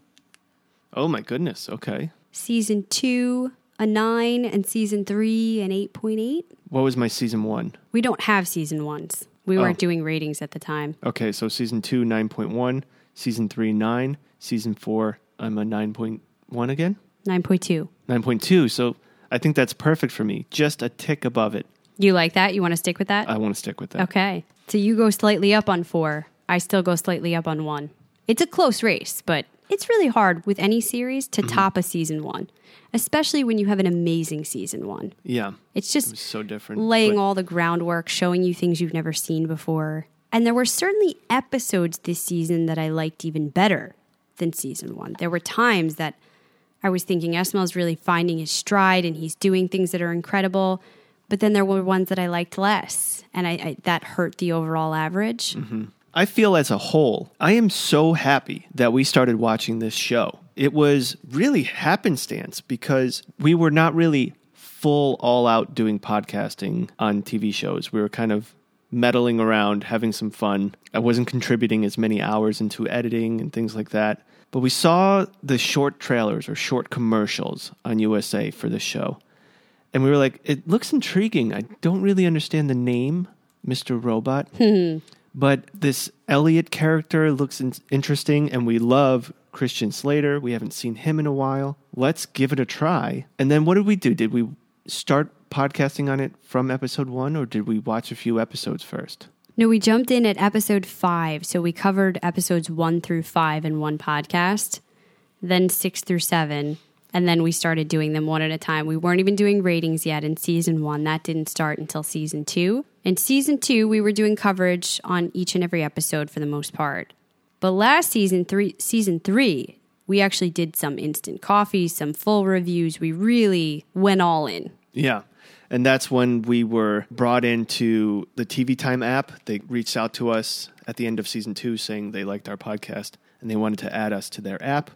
Oh my goodness. Okay. season two a 9, and season three an 8.8. What was my season one? We don't have season ones. We weren't Oh. doing ratings at the time. Okay, so season two, 9.1. Season three, 9. Season four, I'm a 9.1 again? 9.2. 9.2. So I think that's perfect for me. Just a tick above it. You like that? You want to stick with that? I want to stick with that. Okay. So you go slightly up on four. I still go slightly up on one. It's a close race, but it's really hard with any series to mm-hmm. top a season one, especially when you have an amazing season one. Yeah. It's just was so different. laying but- all the groundwork, showing you things you've never seen before. And there were certainly episodes this season that I liked even better than season one. There were times that I was thinking Esmail's really finding his stride and he's doing things that are incredible. But then there were ones that I liked less, and I, I that hurt the overall average. Mm-hmm. I feel as a whole, I am so happy that we started watching this show. It was really happenstance because we were not really full all out doing podcasting on TV shows. We were kind of meddling around, having some fun. I wasn't contributing as many hours into editing and things like that. But we saw the short trailers or short commercials on USA for this show. And we were like, it looks intriguing. I don't really understand the name, Mr. Robot. Hmm. But this Elliot character looks in- interesting, and we love Christian Slater. We haven't seen him in a while. Let's give it a try. And then what did we do? Did we start podcasting on it from episode one, or did we watch a few episodes first? No, we jumped in at episode five. So we covered episodes one through five in one podcast, then six through seven. And then we started doing them one at a time. We weren't even doing ratings yet in season one. That didn't start until season two. In season two, we were doing coverage on each and every episode for the most part. But last season, three, season three, we actually did some instant coffee, some full reviews. We really went all in. Yeah. And that's when we were brought into the TV Time app. They reached out to us at the end of season two saying they liked our podcast and they wanted to add us to their app,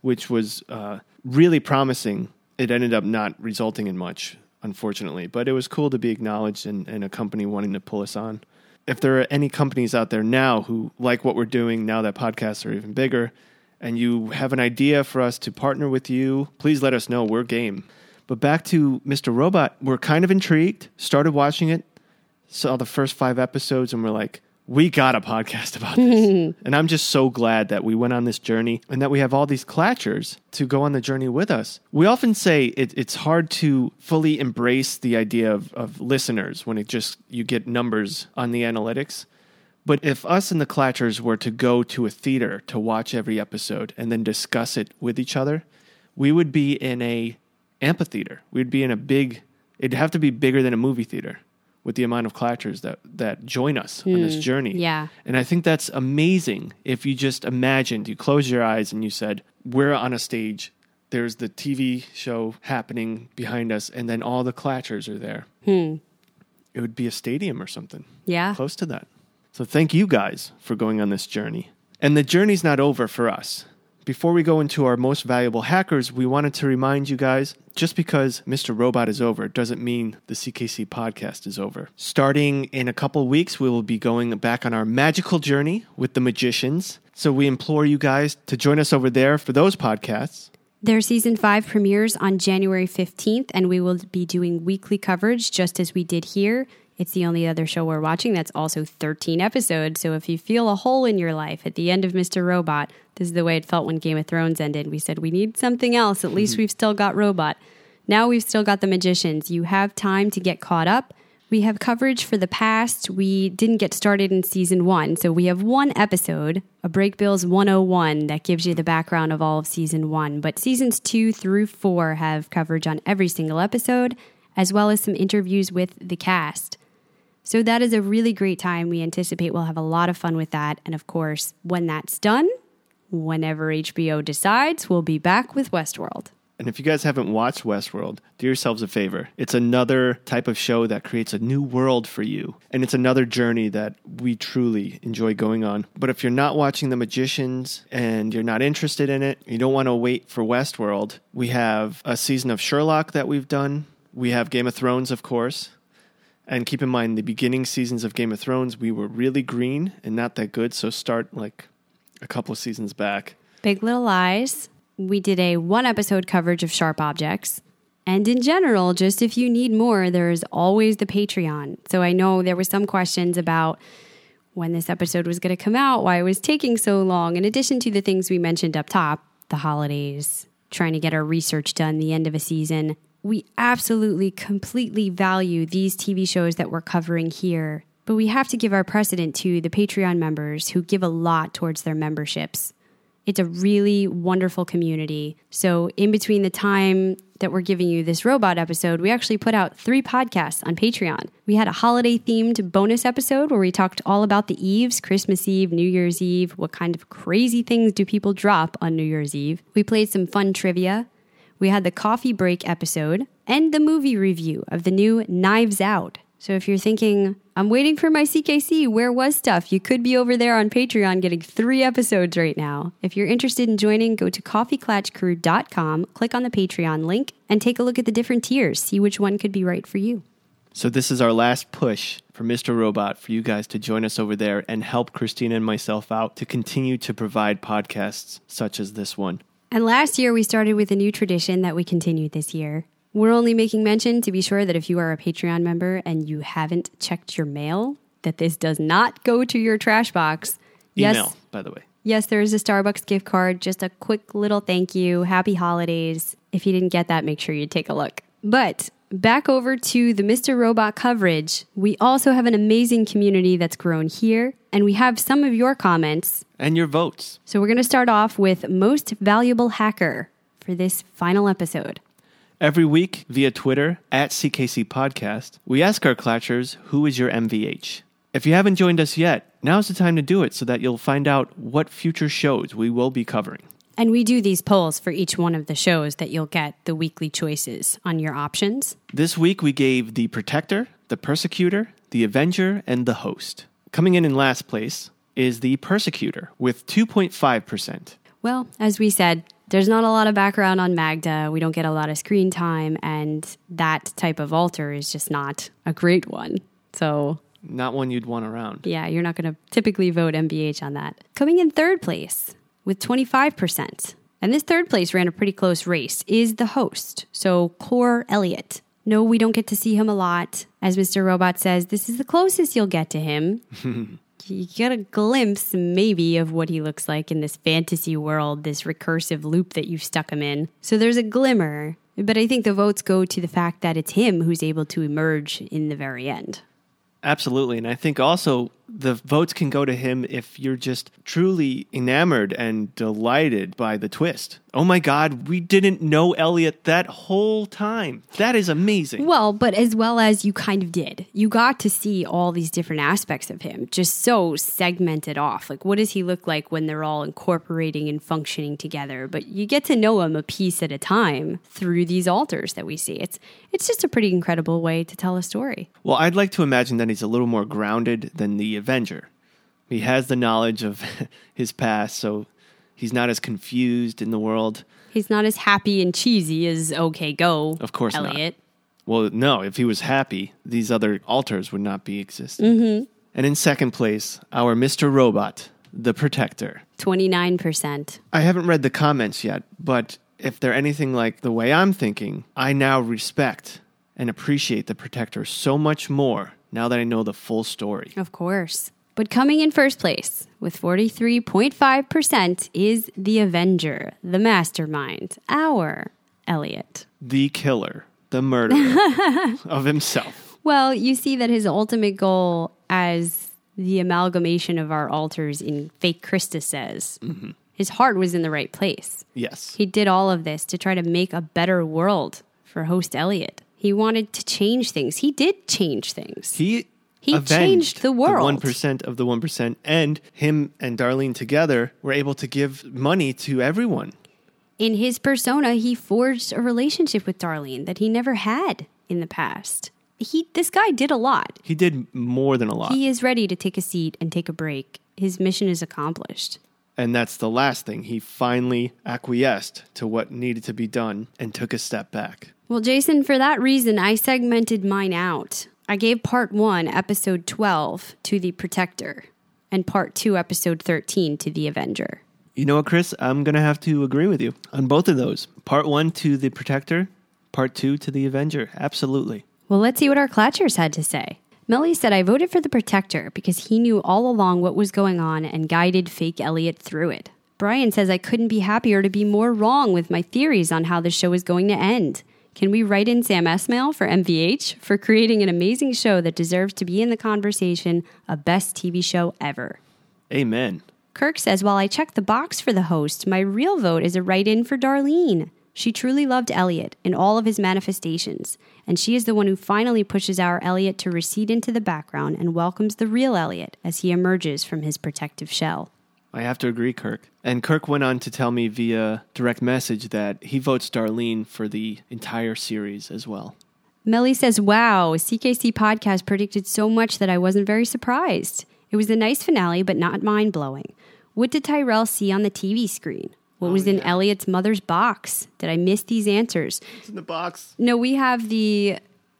which was uh, really promising. It ended up not resulting in much, unfortunately, but it was cool to be acknowledged and, and a company wanting to pull us on. If there are any companies out there now who like what we're doing now that podcasts are even bigger, and you have an idea for us to partner with you, please let us know. We're game. But back to Mr. Robot, we're kind of intrigued, started watching it, saw the first five episodes, and we're like, we got a podcast [LAUGHS] about this. [LAUGHS] and I'm just so glad that we went on this journey and that we have all these clatchers to go on the journey with us. We often say it, it's hard to fully embrace the idea of, of listeners when it just you get numbers on the analytics. But if us and the Clatchers were to go to a theater to watch every episode and then discuss it with each other, we would be in a amphitheater. We'd be in a big. It'd have to be bigger than a movie theater with the amount of Clatchers that that join us on this Hmm, journey. yeah. and I think that's amazing. If you just imagined, you close your eyes and you said, "We're on a stage." There's the TV show happening behind us, and then all the Clatchers are there. Hmm. It would be a stadium or something Yeah. close to that. So thank you guys for going on this journey. And the journey's not over for us. Before we go into our most valuable hackers, we wanted to remind you guys just because Mr. Robot is over doesn't mean the CKC podcast is over. Starting in a couple weeks, we will be going back on our magical journey with the magicians. So we implore you guys to join us over there for those podcasts. Their season five premieres on January 15th, and we will be doing weekly coverage just as we did here. It's the only other show we're watching that's also 13 episodes. So if you feel a hole in your life at the end of Mr. Robot, this is the way it felt when Game of Thrones ended. We said we need something else. At least mm-hmm. we've still got Robot. Now we've still got the Magicians. You have time to get caught up. We have coverage for the past. We didn't get started in season one. So we have one episode, a Brakebills 101, that gives you the background of all of season one. But seasons two through four have coverage on every single episode, as well as some interviews with the cast. So that is a really great time. We anticipate we'll have a lot of fun with that. And of course, when that's done, whenever HBO decides, we'll be back with Westworld. And if you guys haven't watched Westworld, do yourselves a favor. It's another type of show that creates a new world for you. And it's another journey that we truly enjoy going on. But if you're not watching The Magicians and you're not interested in it, you don't want to wait for Westworld, we have a season of Sherlock that we've done. We have Game of Thrones, of course. And keep in mind, the beginning seasons of Game of Thrones, we were really green and not that good. So start like a couple of seasons back. Big Little Lies. We did a one episode coverage of Sharp Objects. And in general, just if you need more, there is always the Patreon. So I know there were some questions about when this episode was going to come out, why it was taking so long, in addition to the things we mentioned up top the holidays, trying to get our research done, the end of a season. We absolutely, completely value these TV shows that we're covering here. But we have to give our precedent to the Patreon members who give a lot towards their memberships. It's a really wonderful community. So, in between the time that we're giving you this robot episode, we actually put out three podcasts on Patreon. We had a holiday themed bonus episode where we talked all about the Eves Christmas Eve, New Year's Eve. What kind of crazy things do people drop on New Year's Eve? We played some fun trivia. We had the coffee break episode and the movie review of the new Knives Out. So if you're thinking, I'm waiting for my CKC, where was stuff? You could be over there on Patreon getting three episodes right now. If you're interested in joining, go to coffeeclatchcrew.com, click on the Patreon link, and take a look at the different tiers. See which one could be right for you. So this is our last push for Mr. Robot for you guys to join us over there and help Christina and myself out to continue to provide podcasts such as this one. And last year, we started with a new tradition that we continued this year. We're only making mention to be sure that if you are a Patreon member and you haven't checked your mail, that this does not go to your trash box. Email, Yes, by the way. yes, there is a Starbucks gift card. Just a quick little thank you. Happy holidays. If you didn't get that, make sure you take a look. But back over to the Mr. Robot coverage. We also have an amazing community that's grown here, and we have some of your comments. And your votes. So we're going to start off with Most Valuable Hacker for this final episode. Every week via Twitter at CKC Podcast, we ask our Clatchers who is your MVH. If you haven't joined us yet, now's the time to do it so that you'll find out what future shows we will be covering. And we do these polls for each one of the shows that you'll get the weekly choices on your options. This week we gave The Protector, The Persecutor, The Avenger, and The Host. Coming in in last place is The Persecutor with 2.5%. Well, as we said, there's not a lot of background on Magda. We don't get a lot of screen time, and that type of altar is just not a great one. So, Not one you'd want around. yeah, you're not going to typically vote MVH on that. Coming in third place with 25%. And this third place ran a pretty close race is the host. So, Core Elliot. No, we don't get to see him a lot. As Mr. Robot says, this is the closest you'll get to him. [LAUGHS] you get a glimpse, maybe, of what he looks like in this fantasy world, this recursive loop that you've stuck him in. So there's a glimmer, but I think the votes go to the fact that it's him who's able to emerge in the very end. Absolutely. And I think also the votes can go to him if you're just truly enamored and delighted by the twist. Oh my God, we didn't know Elliot that whole time. That is amazing. Well, but as well as you kind of did. You got to see all these different aspects of him, just so segmented off. Like, what does he look like when they're all incorporating and functioning together? But you get to know him a piece at a time through these altars that we see. It's it's just a pretty incredible way to tell a story. Well, I'd like to imagine that he's a little more grounded than the Avenger. He has the knowledge of [LAUGHS] his past, so he's not as confused in the world. He's not as happy and cheesy as OK Go. Of course not. Elliot. Well, no, if he was happy, these other altars would not be existing. Mm-hmm. And in second place, our Mr. Robot, the Protector. Twenty nine percent. I haven't read the comments yet, but if they're anything like the way I'm thinking, I now respect and appreciate the Protector so much more now that I know the full story. Of course. But coming in first place with 43.5% is the Avenger, the mastermind, our Elliot. The killer, the murderer [LAUGHS] of himself. Well, you see that his ultimate goal as the amalgamation of our altars in fake Krista says. Mm-hmm. His heart was in the right place. Yes. He did all of this to try to make a better world for host Elliot. He wanted to change things. He did change things. He He changed the world. one percent of the one percent, and him and Darlene together were able to give money to everyone. in his persona, he forged a relationship with Darlene that he never had in the past. He this guy did a lot. He did more than a lot, He is ready to take a seat and take a break. His mission is accomplished. and that's the last thing. He finally acquiesced to what needed to be done and took a step back. Well, Jason, for that reason, I segmented mine out. I gave part one, episode 12, to the Protector, and part two, episode 13, to the Avenger. You know what, Chris? I'm going to have to agree with you on both of those. Part one to the Protector, part two to the Avenger. Absolutely. Well, let's see what our Clatchers had to say. Melly said, I voted for the Protector because he knew all along what was going on and guided fake Elliot through it. Brian says, I couldn't be happier to be more wrong with my theories on how the show is going to end. Can we write in Sam Esmail for MVH for creating an amazing show that deserves to be in the conversation of best TV show ever? Amen. Kirk says, While I check the box for the host, my real vote is a write in for Darlene. She truly loved Elliot in all of his manifestations, and she is the one who finally pushes our Elliot to recede into the background and welcomes the real Elliot as he emerges from his protective shell. I have to agree, Kirk. And Kirk went on to tell me via direct message that he votes Darlene for the entire series as well. Melly says, Wow, CKC podcast predicted so much that I wasn't very surprised. It was a nice finale, but not mind blowing. What did Tyrell see on the TV screen? What oh, was in Elliot's mother's box? Did I miss these answers? It's in the box. No, we have the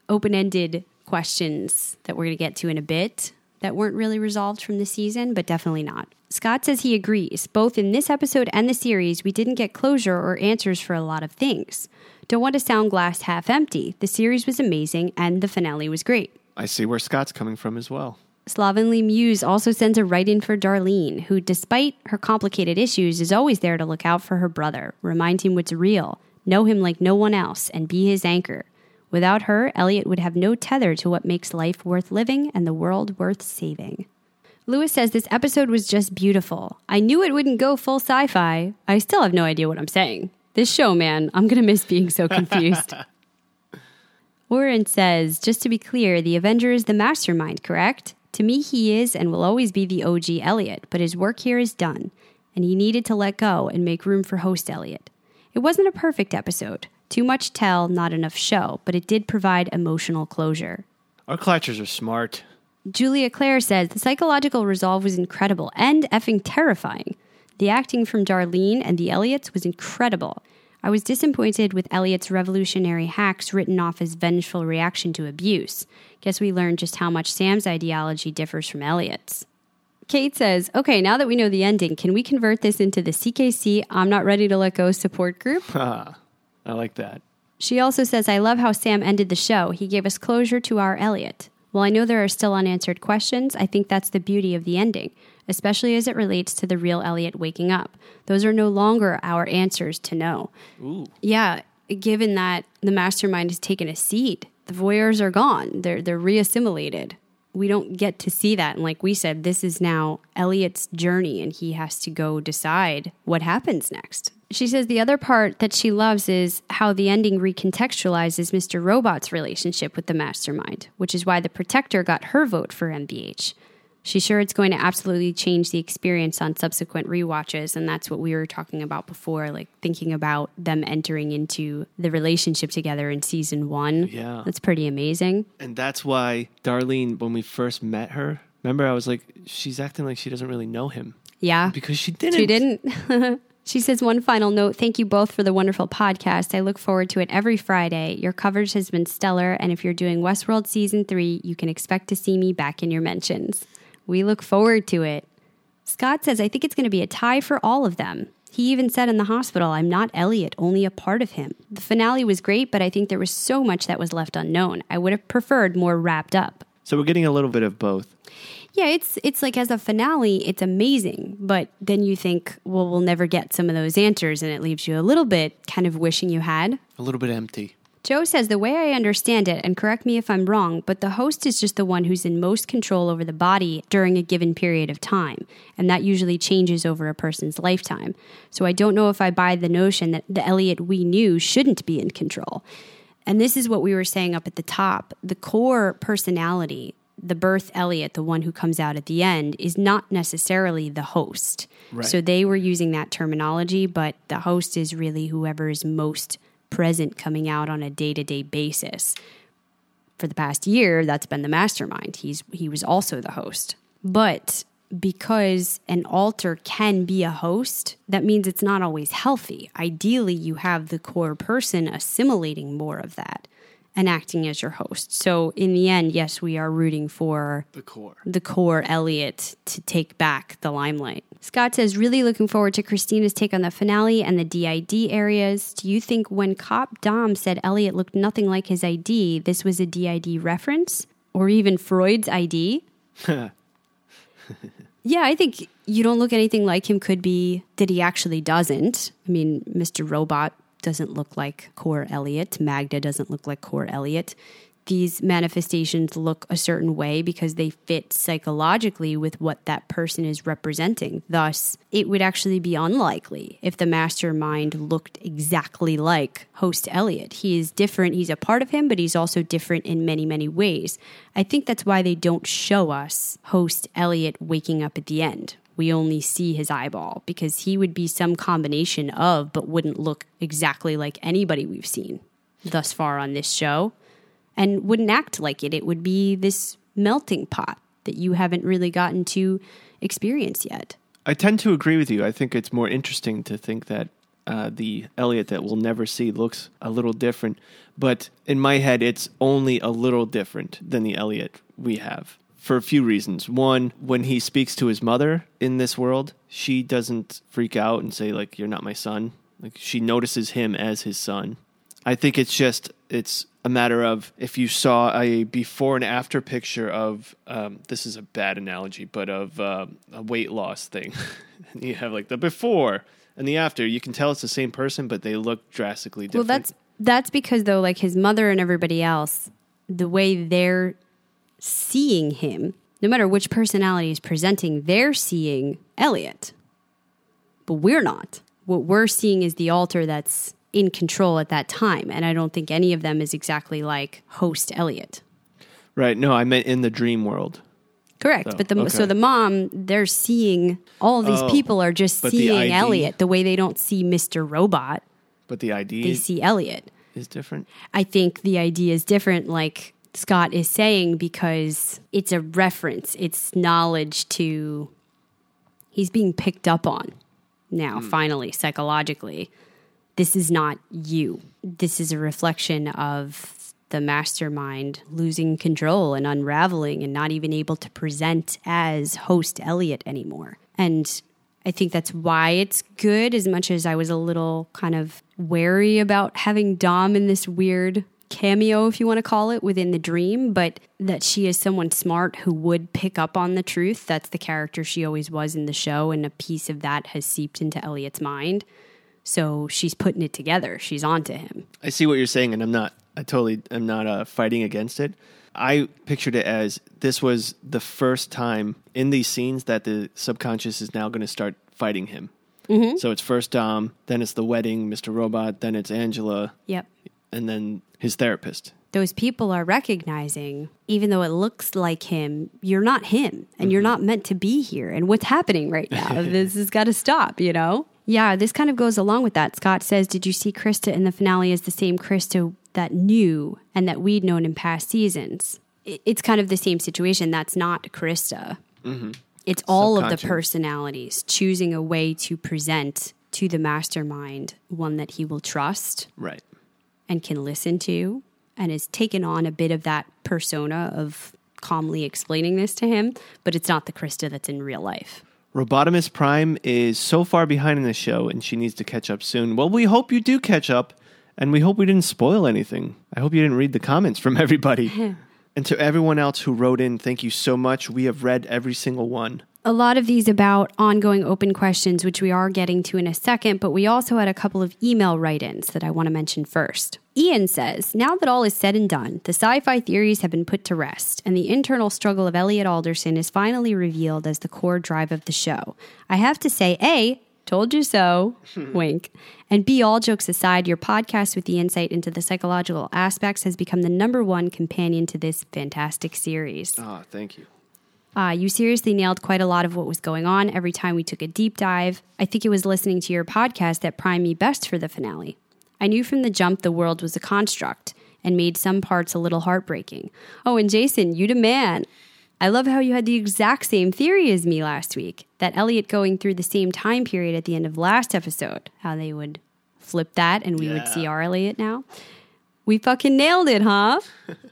open ended questions that we're going to get to in a bit that weren't really resolved from the season, but definitely not. Scott says he agrees. Both in this episode and the series, we didn't get closure or answers for a lot of things. Don't want to sound glass half empty. The series was amazing and the finale was great. I see where Scott's coming from as well. Slovenly Muse also sends a write in for Darlene, who, despite her complicated issues, is always there to look out for her brother, remind him what's real, know him like no one else, and be his anchor. Without her, Elliot would have no tether to what makes life worth living and the world worth saving. Lewis says this episode was just beautiful. I knew it wouldn't go full sci fi. I still have no idea what I'm saying. This show, man, I'm going to miss being so confused. [LAUGHS] Warren says, just to be clear, the Avenger is the mastermind, correct? To me, he is and will always be the OG Elliot, but his work here is done, and he needed to let go and make room for host Elliot. It wasn't a perfect episode. Too much tell, not enough show, but it did provide emotional closure. Our Clatchers are smart. Julia Claire says the psychological resolve was incredible and effing terrifying. The acting from Darlene and the Elliots was incredible. I was disappointed with Elliot's revolutionary hacks written off as vengeful reaction to abuse. Guess we learned just how much Sam's ideology differs from Elliot's. Kate says, Okay, now that we know the ending, can we convert this into the CKC I'm Not Ready to Let Go support group? [LAUGHS] I like that. She also says, I love how Sam ended the show. He gave us closure to our Elliot. While I know there are still unanswered questions, I think that's the beauty of the ending, especially as it relates to the real Elliot waking up. Those are no longer our answers to know. Ooh. Yeah, given that the mastermind has taken a seat, the voyeurs are gone. They're they're reassimilated. We don't get to see that. And like we said, this is now Elliot's journey and he has to go decide what happens next. She says the other part that she loves is how the ending recontextualizes Mr. Robot's relationship with the mastermind, which is why the protector got her vote for MVH. She's sure it's going to absolutely change the experience on subsequent rewatches. And that's what we were talking about before, like thinking about them entering into the relationship together in season one. Yeah. That's pretty amazing. And that's why Darlene, when we first met her, remember I was like, she's acting like she doesn't really know him. Yeah. Because she didn't. She didn't. [LAUGHS] she says, one final note. Thank you both for the wonderful podcast. I look forward to it every Friday. Your coverage has been stellar. And if you're doing Westworld season three, you can expect to see me back in your mentions. We look forward to it. Scott says, I think it's going to be a tie for all of them. He even said in the hospital, I'm not Elliot, only a part of him. The finale was great, but I think there was so much that was left unknown. I would have preferred more wrapped up. So we're getting a little bit of both. Yeah, it's it's like as a finale, it's amazing, but then you think, well, we'll never get some of those answers, and it leaves you a little bit kind of wishing you had. A little bit empty. Joe says the way I understand it, and correct me if I'm wrong, but the host is just the one who's in most control over the body during a given period of time, and that usually changes over a person's lifetime. So I don't know if I buy the notion that the Elliot we knew shouldn't be in control. And this is what we were saying up at the top. The core personality, the birth Elliot, the one who comes out at the end, is not necessarily the host. Right. So they were using that terminology, but the host is really whoever is most present coming out on a day-to-day basis. For the past year, that's been the mastermind. He's he was also the host. But because an altar can be a host, that means it's not always healthy. Ideally, you have the core person assimilating more of that and acting as your host. So in the end, yes, we are rooting for the core. The core Elliot to take back the limelight. Scott says, really looking forward to Christina's take on the finale and the DID areas. Do you think when Cop Dom said Elliot looked nothing like his ID, this was a DID reference? Or even Freud's ID? [LAUGHS] yeah, I think you don't look anything like him could be that he actually doesn't. I mean, Mr. Robot doesn't look like Core Elliot. Magda doesn't look like Core Elliot. These manifestations look a certain way because they fit psychologically with what that person is representing. Thus, it would actually be unlikely if the mastermind looked exactly like host Elliot. He is different. He's a part of him, but he's also different in many, many ways. I think that's why they don't show us host Elliot waking up at the end we only see his eyeball because he would be some combination of, but wouldn't look exactly like anybody we've seen thus far on this show and wouldn't act like it. It would be this melting pot that you haven't really gotten to experience yet. I tend to agree with you. I think it's more interesting to think that uh, the Elliot that we'll never see looks a little different. But in my head, it's only a little different than the Elliot we have for a few reasons. One, when he speaks to his mother in this world, she doesn't freak out and say like you're not my son. Like she notices him as his son. I think it's just it's a matter of if you saw a before and after picture of um, this is a bad analogy, but of uh, a weight loss thing. [LAUGHS] you have like the before and the after. You can tell it's the same person, but they look drastically different. Well, that's That's because, though, like his mother and everybody else, the way they're seeing him, no matter which personality is presenting, they're seeing Elliot. But we're not. What we're seeing is the alter that's in control at that time. And I don't think any of them is exactly like host Elliot. Right. No, I meant in the dream world. Correct. So, but the okay. so the mom, they're seeing all these Oh, people are just but the seeing Elliot the way they don't see Mr. Robot. But the ID They see Elliot. is different. I think the idea is different, like Scott is saying, because it's a reference, it's knowledge to. He's being picked up on now, hmm. finally, psychologically. This is not you. This is a reflection of the mastermind losing control and unraveling and not even able to present as host Elliot anymore. And I think that's why it's good, as much as I was a little kind of wary about having Dom in this weird cameo, if you want to call it, within the dream, but that she is someone smart who would pick up on the truth. That's the character she always was in the show, and a piece of that has seeped into Elliot's mind. So she's putting it together. She's onto him. I see what you're saying, and I'm not. I totally am not uh, fighting against it. I pictured it as this was the first time in these scenes that the subconscious is now going to start fighting him. Mhm. So it's first Dom, then it's the wedding, Mr. Robot, then it's Angela, Yep. and then his therapist. those people are recognizing, even though it looks like him, you're not him and you're not meant to be here. And what's happening right now? [LAUGHS] this has got to stop, you know? Yeah, this kind of goes along with that. Scott says, Did you see Krista in the finale as the same Krista that knew and that we'd known in past seasons? It's kind of the same situation. That's not Krista. Mm-hmm. It's all of the personalities choosing a way to present to the mastermind one that he will trust Right. And can listen to and has taken on a bit of that persona of calmly explaining this to him, but it's not the Krista that's in real life. Robotimus Prime is so far behind in the show and she needs to catch up soon. Well, we hope you do catch up and we hope we didn't spoil anything. I hope you didn't read the comments from [LAUGHS] everybody. [LAUGHS] and to everyone else who wrote in, thank you so much. We have read every single one. A lot of these about ongoing open questions, which we are getting to in a second, but we also had a couple of email write ins that I want to mention first. Ian says Now that all is said and done, the sci fi theories have been put to rest, and the internal struggle of Elliot Alderson is finally revealed as the core drive of the show. I have to say, A, told you so, wink. And B, all jokes aside, your podcast with the insight into the psychological aspects has become the number one companion to this fantastic series. Ah, thank you. Uh, you seriously nailed quite a lot of what was going on every time we took a deep dive. I think it was listening to your podcast that primed me best for the finale. I knew from the jump the world was a construct and made some parts a little heartbreaking. Oh, and Jason, you the man. I love how you had the exact same theory as me last week that Elliot going through the same time period at the end of last episode, how they would flip that and we would see our Elliot now. We fucking nailed it, huh? [LAUGHS]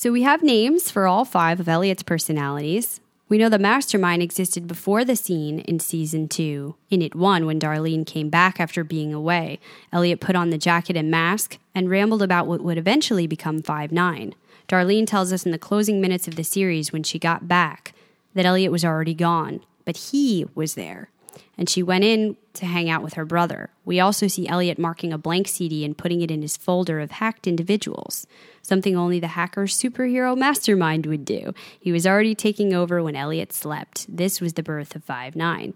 So we have names for all five of Elliot's personalities. We know the mastermind existed before the scene in season two. In it one, when Darlene came back after being away, Elliot put on the jacket and mask and rambled about what would eventually become 5 9. Darlene tells us in the closing minutes of the series when she got back that Elliot was already gone, but he was there. And she went in to hang out with her brother. We also see Elliot marking a blank CD and putting it in his folder of hacked individuals, something only the hacker superhero mastermind would do. He was already taking over when Elliot slept. This was the birth of 5 9.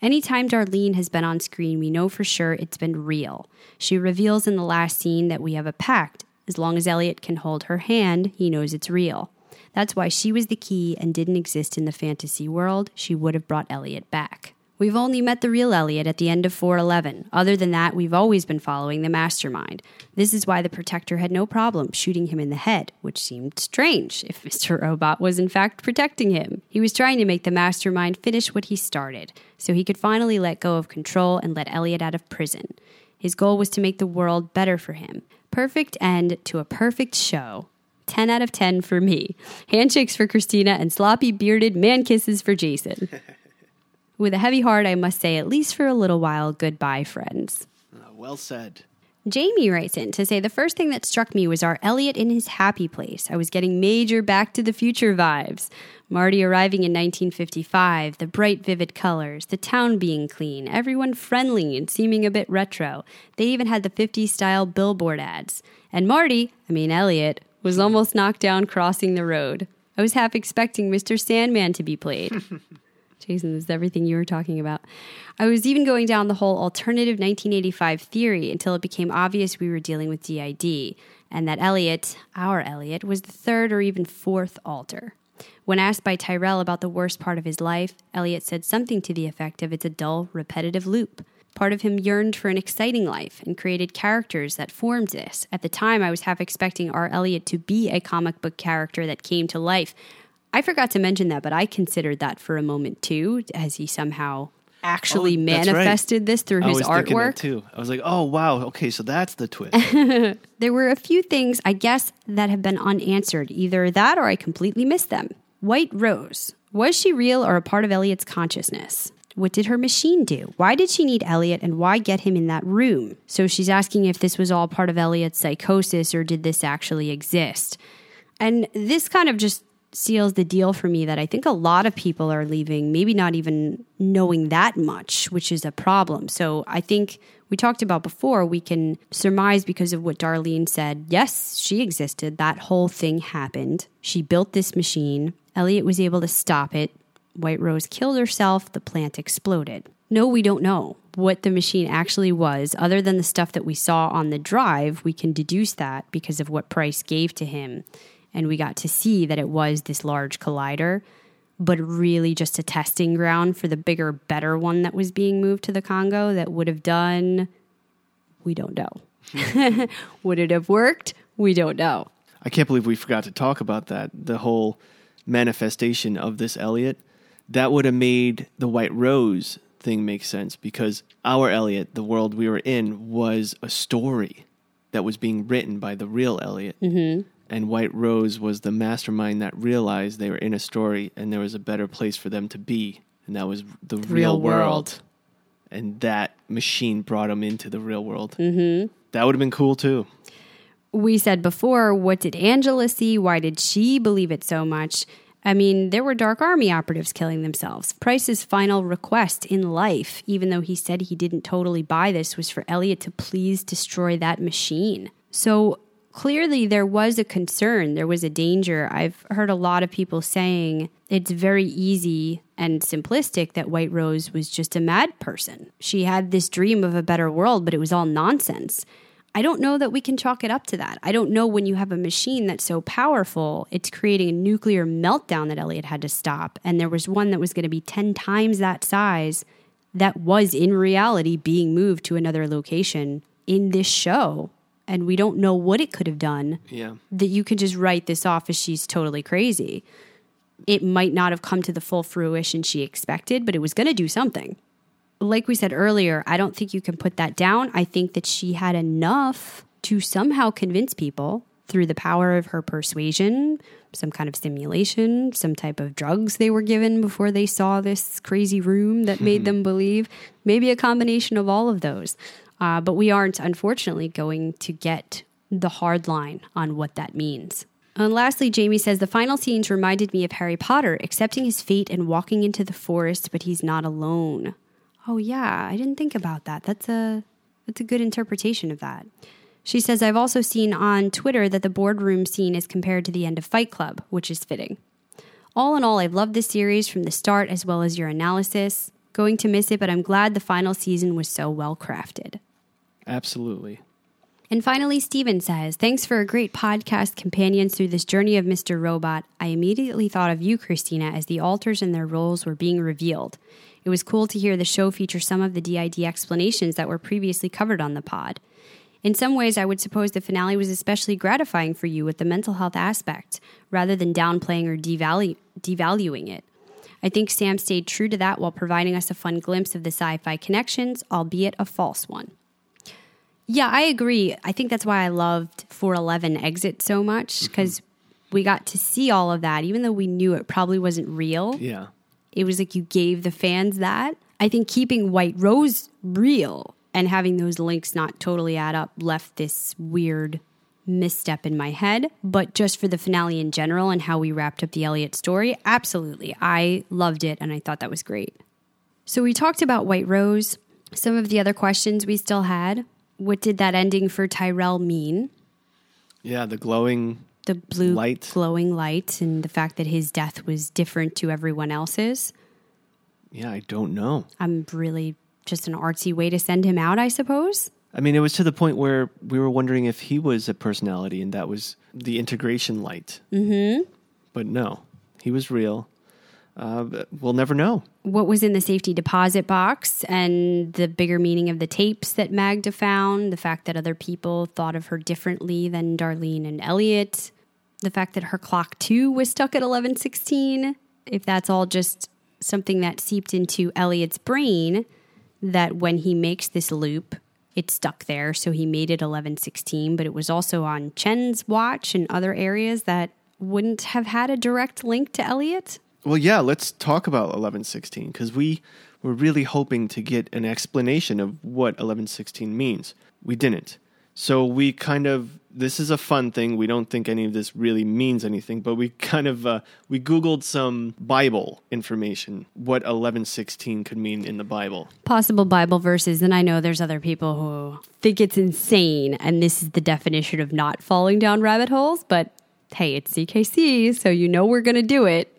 Anytime Darlene has been on screen, we know for sure it's been real. She reveals in the last scene that we have a pact. As long as Elliot can hold her hand, he knows it's real. That's why she was the key and didn't exist in the fantasy world. She would have brought Elliot back. We've only met the real Elliot at the end of 411. Other than that, we've always been following the mastermind. This is why the Protector had no problem shooting him in the head, which seemed strange if [LAUGHS] Mr. Robot was in fact protecting him. He was trying to make the mastermind finish what he started, so he could finally let go of control and let Elliot out of prison. His goal was to make the world better for him. Perfect end to a perfect show. 10 out of 10 for me. Handshakes for Christina and sloppy bearded man kisses for Jason. [LAUGHS] With a heavy heart, I must say, at least for a little while, goodbye, friends. Uh, well said. Jamie writes in to say the first thing that struck me was our Elliot in his happy place. I was getting major Back to the Future vibes. Marty arriving in 1955, the bright, vivid colors, the town being clean, everyone friendly and seeming a bit retro. They even had the 50s style billboard ads. And Marty, I mean Elliot, was almost knocked down crossing the road. I was half expecting Mr. Sandman to be played. [LAUGHS] Jason, this is everything you were talking about. I was even going down the whole alternative 1985 theory until it became obvious we were dealing with DID and that Elliot, our Elliot, was the third or even fourth alter. When asked by Tyrell about the worst part of his life, Elliot said something to the effect of it's a dull, repetitive loop. Part of him yearned for an exciting life and created characters that formed this. At the time, I was half expecting our Elliot to be a comic book character that came to life. I forgot to mention that, but I considered that for a moment too, as he somehow actually Oh, that's right. manifested this through I his was thinking that artwork. too. I was like, oh wow, okay, so that's the twist. [LAUGHS] There were a few things, I guess, that have been unanswered. Either that or I completely missed them. White Rose. Was she real or a part of Elliot's consciousness? What did her machine do? Why did she need Elliot and why get him in that room? So she's asking if this was all part of Elliot's psychosis or did this actually exist? And this kind of just seals the deal for me that I think a lot of people are leaving, maybe not even knowing that much, which is a problem. So I think we talked about before, we can surmise because of what Darlene said. Yes, she existed. That whole thing happened. She built this machine. Elliot was able to stop it. White Rose killed herself. The plant exploded. No, we don't know what the machine actually was, other than the stuff that we saw on the drive. We can deduce that because of what Price gave to him and we got to see that it was this large collider, but really just a testing ground for the bigger, better one that was being moved to the Congo that would have done, we don't know. [LAUGHS] would it have worked? We don't know. I can't believe we forgot to talk about that. The whole manifestation of this Elliot. That would have made the White Rose thing make sense because our Elliot, the world we were in, was a story that was being written by the real Elliot. Mm-hmm. And White Rose was the mastermind that realized they were in a story and there was a better place for them to be. And that was the, real, real world. world. And that machine brought them into the real world. Mm-hmm. That would have been cool too. We said before, what did Angela see? Why did she believe it so much? I mean, there were Dark Army operatives killing themselves. Price's final request in life, even though he said he didn't totally buy this, was for Elliot to please destroy that machine. So clearly, there was a concern, there was a danger. I've heard a lot of people saying it's very easy and simplistic that White Rose was just a mad person. She had this dream of a better world, but it was all nonsense. I don't know that we can chalk it up to that. I don't know when you have a machine that's so powerful, it's creating a nuclear meltdown that Elliot had to stop. And there was one that was going to be 10 times that size that was in reality being moved to another location in this show. And we don't know what it could have done Yeah. that you can just write this off as she's totally crazy. It might not have come to the full fruition she expected, but it was going to do something like we said earlier, I don't think you can put that down. I think that she had enough to somehow convince people through the power of her persuasion, some kind of stimulation, some type of drugs they were given before they saw this crazy room that made hmm. them believe. Maybe a combination of all of those. Uh, but we aren't, unfortunately, going to get the hard line on what that means. And lastly, Jamie says the final scenes reminded me of Harry Potter accepting his fate and walking into the forest, but he's not alone. Oh yeah, I didn't think about that. That's a that's a good interpretation of that. She says I've also seen on Twitter that the boardroom scene is compared to the end of Fight Club, which is fitting. All in all, I've loved this series from the start as well as your analysis. Going to miss it, but I'm glad the final season was so well crafted. Absolutely. And finally, Steven says, Thanks for a great podcast, companions through this journey of Mr. Robot. I immediately thought of you, Christina, as the alters and their roles were being revealed. It was cool to hear the show feature some of the DID explanations that were previously covered on the pod. In some ways, I would suppose the finale was especially gratifying for you with the mental health aspect, rather than downplaying or devalu- devaluing it. I think Sam stayed true to that while providing us a fun glimpse of the sci fi connections, albeit a false one. Yeah, I agree. I think that's why I loved 411 Exit so much mm-hmm. because we got to see all of that, even though we knew it probably wasn't real. Yeah. It was like you gave the fans that. I think keeping White Rose real and having those links not totally add up left this weird misstep in my head. But just for the finale in general and how we wrapped up the Elliot story, absolutely. I loved it and I thought that was great. So we talked about White Rose, some of the other questions we still had. What did that ending for Tyrell mean? Yeah, the glowing The blue Light. glowing light and the fact that his death was different to everyone else's. Yeah, I don't know. I'm really just an artsy way to send him out, I suppose. I mean, it was to the point where we were wondering if he was a personality and that was the integration light. Mm-hmm. But no, he was real. Uh, we'll never know. What was in the safety deposit box and the bigger meaning of the tapes that Magda found, the fact that other people thought of her differently than Darlene and Elliot, the fact that her clock too was stuck at 1116, if that's all just something that seeped into Elliot's brain that when he makes this loop, it's stuck there. So he made it 1116, but it was also on Chen's watch and other areas that wouldn't have had a direct link to Elliot. Well, yeah, let's talk about 1116 because we were really hoping to get an explanation of what 1116 means. We didn't. So we kind of this is a fun thing. We don't think any of this really means anything, but we kind of uh, we googled some Bible information what 1116 could mean in the Bible. possible Bible verses, and I know there's other people who think it's insane, and this is the definition of not falling down rabbit holes. But hey, it's CKC, so you know we're to do it.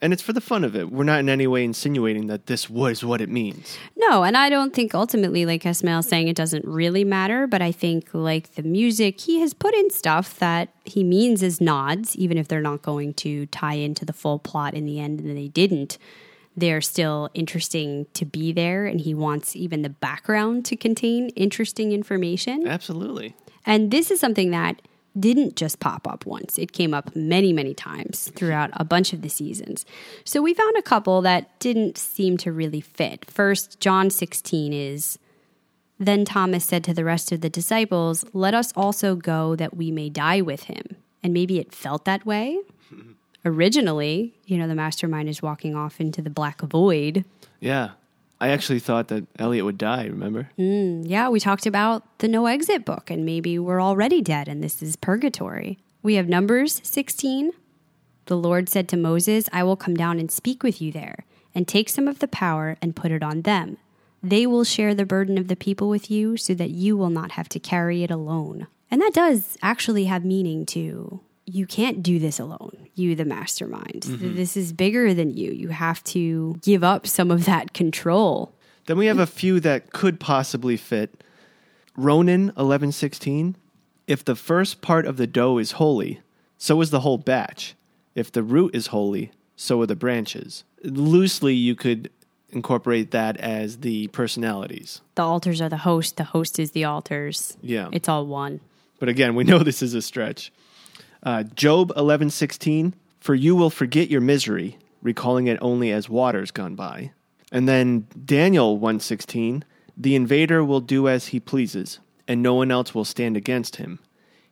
And it's for the fun of it. We're not in any way insinuating that this was what it means. No, and I don't think ultimately, like Esmail saying, it doesn't really matter. But I think, like the music, he has put in stuff that he means as nods, even if they're not going to tie into the full plot in the end, and they didn't. They're still interesting to be there, and he wants even the background to contain interesting information. Absolutely. And this is something that didn't just pop up once. It came up many, many times throughout a bunch of the seasons. So we found a couple that didn't seem to really fit. First, John 16 is Then Thomas said to the rest of the disciples, Let us also go that we may die with him. And maybe it felt that way. [LAUGHS] Originally, you know, the mastermind is walking off into the black void. Yeah. I actually thought that Elliot would die, remember? Mm, yeah, we talked about the no exit book, and maybe we're already dead and this is purgatory. We have Numbers 16. The Lord said to Moses, I will come down and speak with you there, and take some of the power and put it on them. They will share the burden of the people with you so that you will not have to carry it alone. And that does actually have meaning too. You can't do this alone, you, the mastermind. Mhm. This is bigger than you. You have to give up some of that control. Then we have a few that could possibly fit. Romans 1116. If the first part of the dough is holy, so is the whole batch. If the root is holy, so are the branches. Loosely, you could incorporate that as the personalities. the alters are the host, the host is the alters. Yeah. It's all one. But again, we know [LAUGHS] this is a stretch. Uh, Job 11:16, "For you will forget your misery, recalling it only as waters gone by." And then Daniel 1:16, "The invader will do as he pleases, and no one else will stand against him.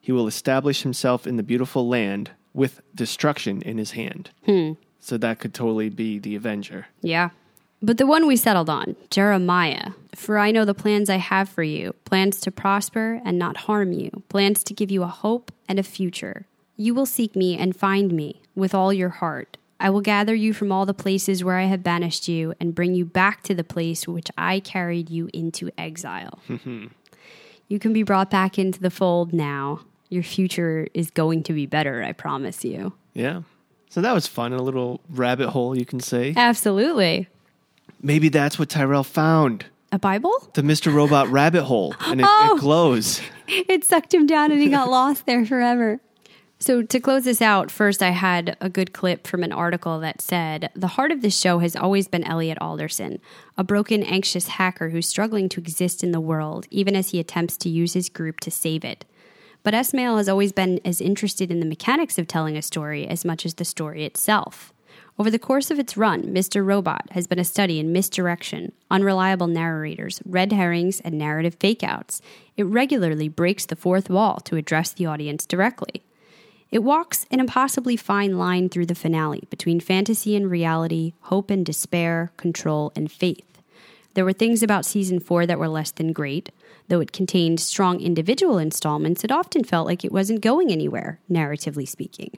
He will establish himself in the beautiful land with destruction in his hand." Hmm. So that could totally be the avenger. Yeah. But the one we settled on, Jeremiah. For I know the plans I have for you plans to prosper and not harm you, plans to give you a hope and a future. You will seek me and find me with all your heart. I will gather you from all the places where I have banished you and bring you back to the place which I carried you into exile. [LAUGHS] You can be brought back into the fold now. Your future is going to be better, I promise you. yeah. So that was fun, a little rabbit hole, you can say. Absolutely. Maybe that's what Tyrell found. A Bible? the Mr. Robot [GASPS] rabbit hole, and it, Oh. it glows. [LAUGHS] it sucked him down and he got [LAUGHS] lost there forever. So, to close this out, first I had a good clip from an article that said The heart of this show has always been Elliot Alderson, a broken, anxious hacker who's struggling to exist in the world, even as he attempts to use his group to save it. But Esmail has always been as interested in the mechanics of telling a story as much as the story itself. Over the course of its run, Mr. Robot has been a study in misdirection, unreliable narrators, red herrings, and narrative fakeouts. It regularly breaks the fourth wall to address the audience directly. It walks an impossibly fine line through the finale between fantasy and reality, hope and despair, control and faith. There were things about season four that were less than great. Though it contained strong individual installments, it often felt like it wasn't going anywhere, narratively speaking.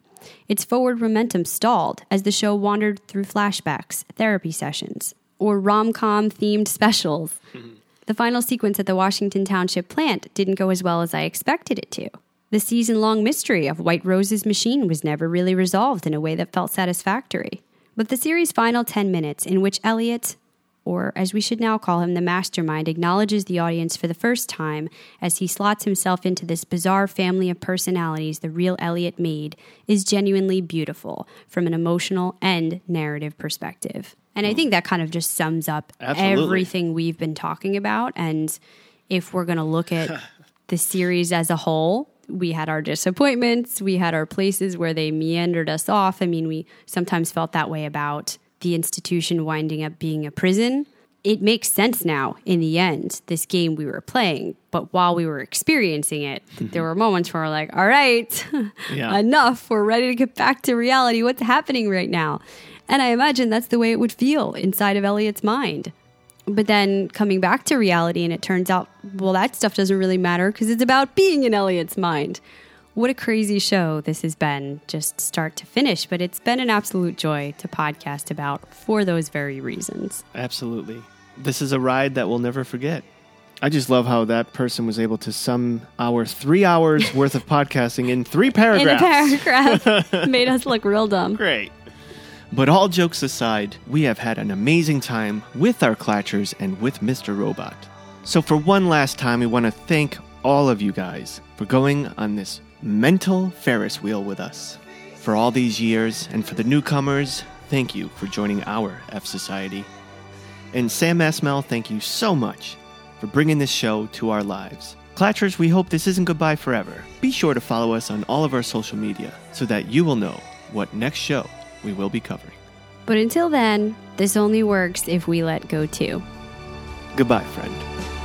Its forward momentum stalled as the show wandered through flashbacks, therapy sessions, or rom com themed specials. [LAUGHS] the final sequence at the Washington Township plant didn't go as well as I expected it to. The season long mystery of White Rose's machine was never really resolved in a way that felt satisfactory. But the series' final 10 minutes, in which Elliot, or as we should now call him, the mastermind, acknowledges the audience for the first time as he slots himself into this bizarre family of personalities the real Elliot made, is genuinely beautiful from an emotional and narrative perspective. And I hmm. think that kind of just sums up Absolutely. everything we've been talking about. And if we're going to look at [LAUGHS] the series as a whole, we had our disappointments, we had our places where they meandered us off. I mean, we sometimes felt that way about the institution winding up being a prison. It makes sense now in the end, this game we were playing. But while we were experiencing it, [LAUGHS] there were moments where we're like, all right, [LAUGHS] Yeah. enough. We're ready to get back to reality. What's happening right now? And I imagine that's the way it would feel inside of Elliot's mind. But then coming back to reality, and it turns out, well, that stuff doesn't really matter because it's about being in Elliot's mind. What a crazy show this has been, just start to finish. But it's been an absolute joy to podcast about for those very reasons. Absolutely. This is a ride that we'll never forget. I just love how that person was able to sum our three hours worth of [LAUGHS] podcasting in three paragraphs. In a paragraph, [LAUGHS] made us look real dumb. Great. But all jokes aside, we have had an amazing time with our Clatchers and with Mr. Robot. So, for one last time, we want to thank all of you guys for going on this mental Ferris wheel with us. For all these years, and for the newcomers, thank you for joining our F Society. And Sam Esmail, thank you so much for bringing this show to our lives. Clatchers, we hope this isn't goodbye forever. Be sure to follow us on all of our social media so that you will know what next show we will be covering. But until then, this only works if we let go too. Goodbye, friend.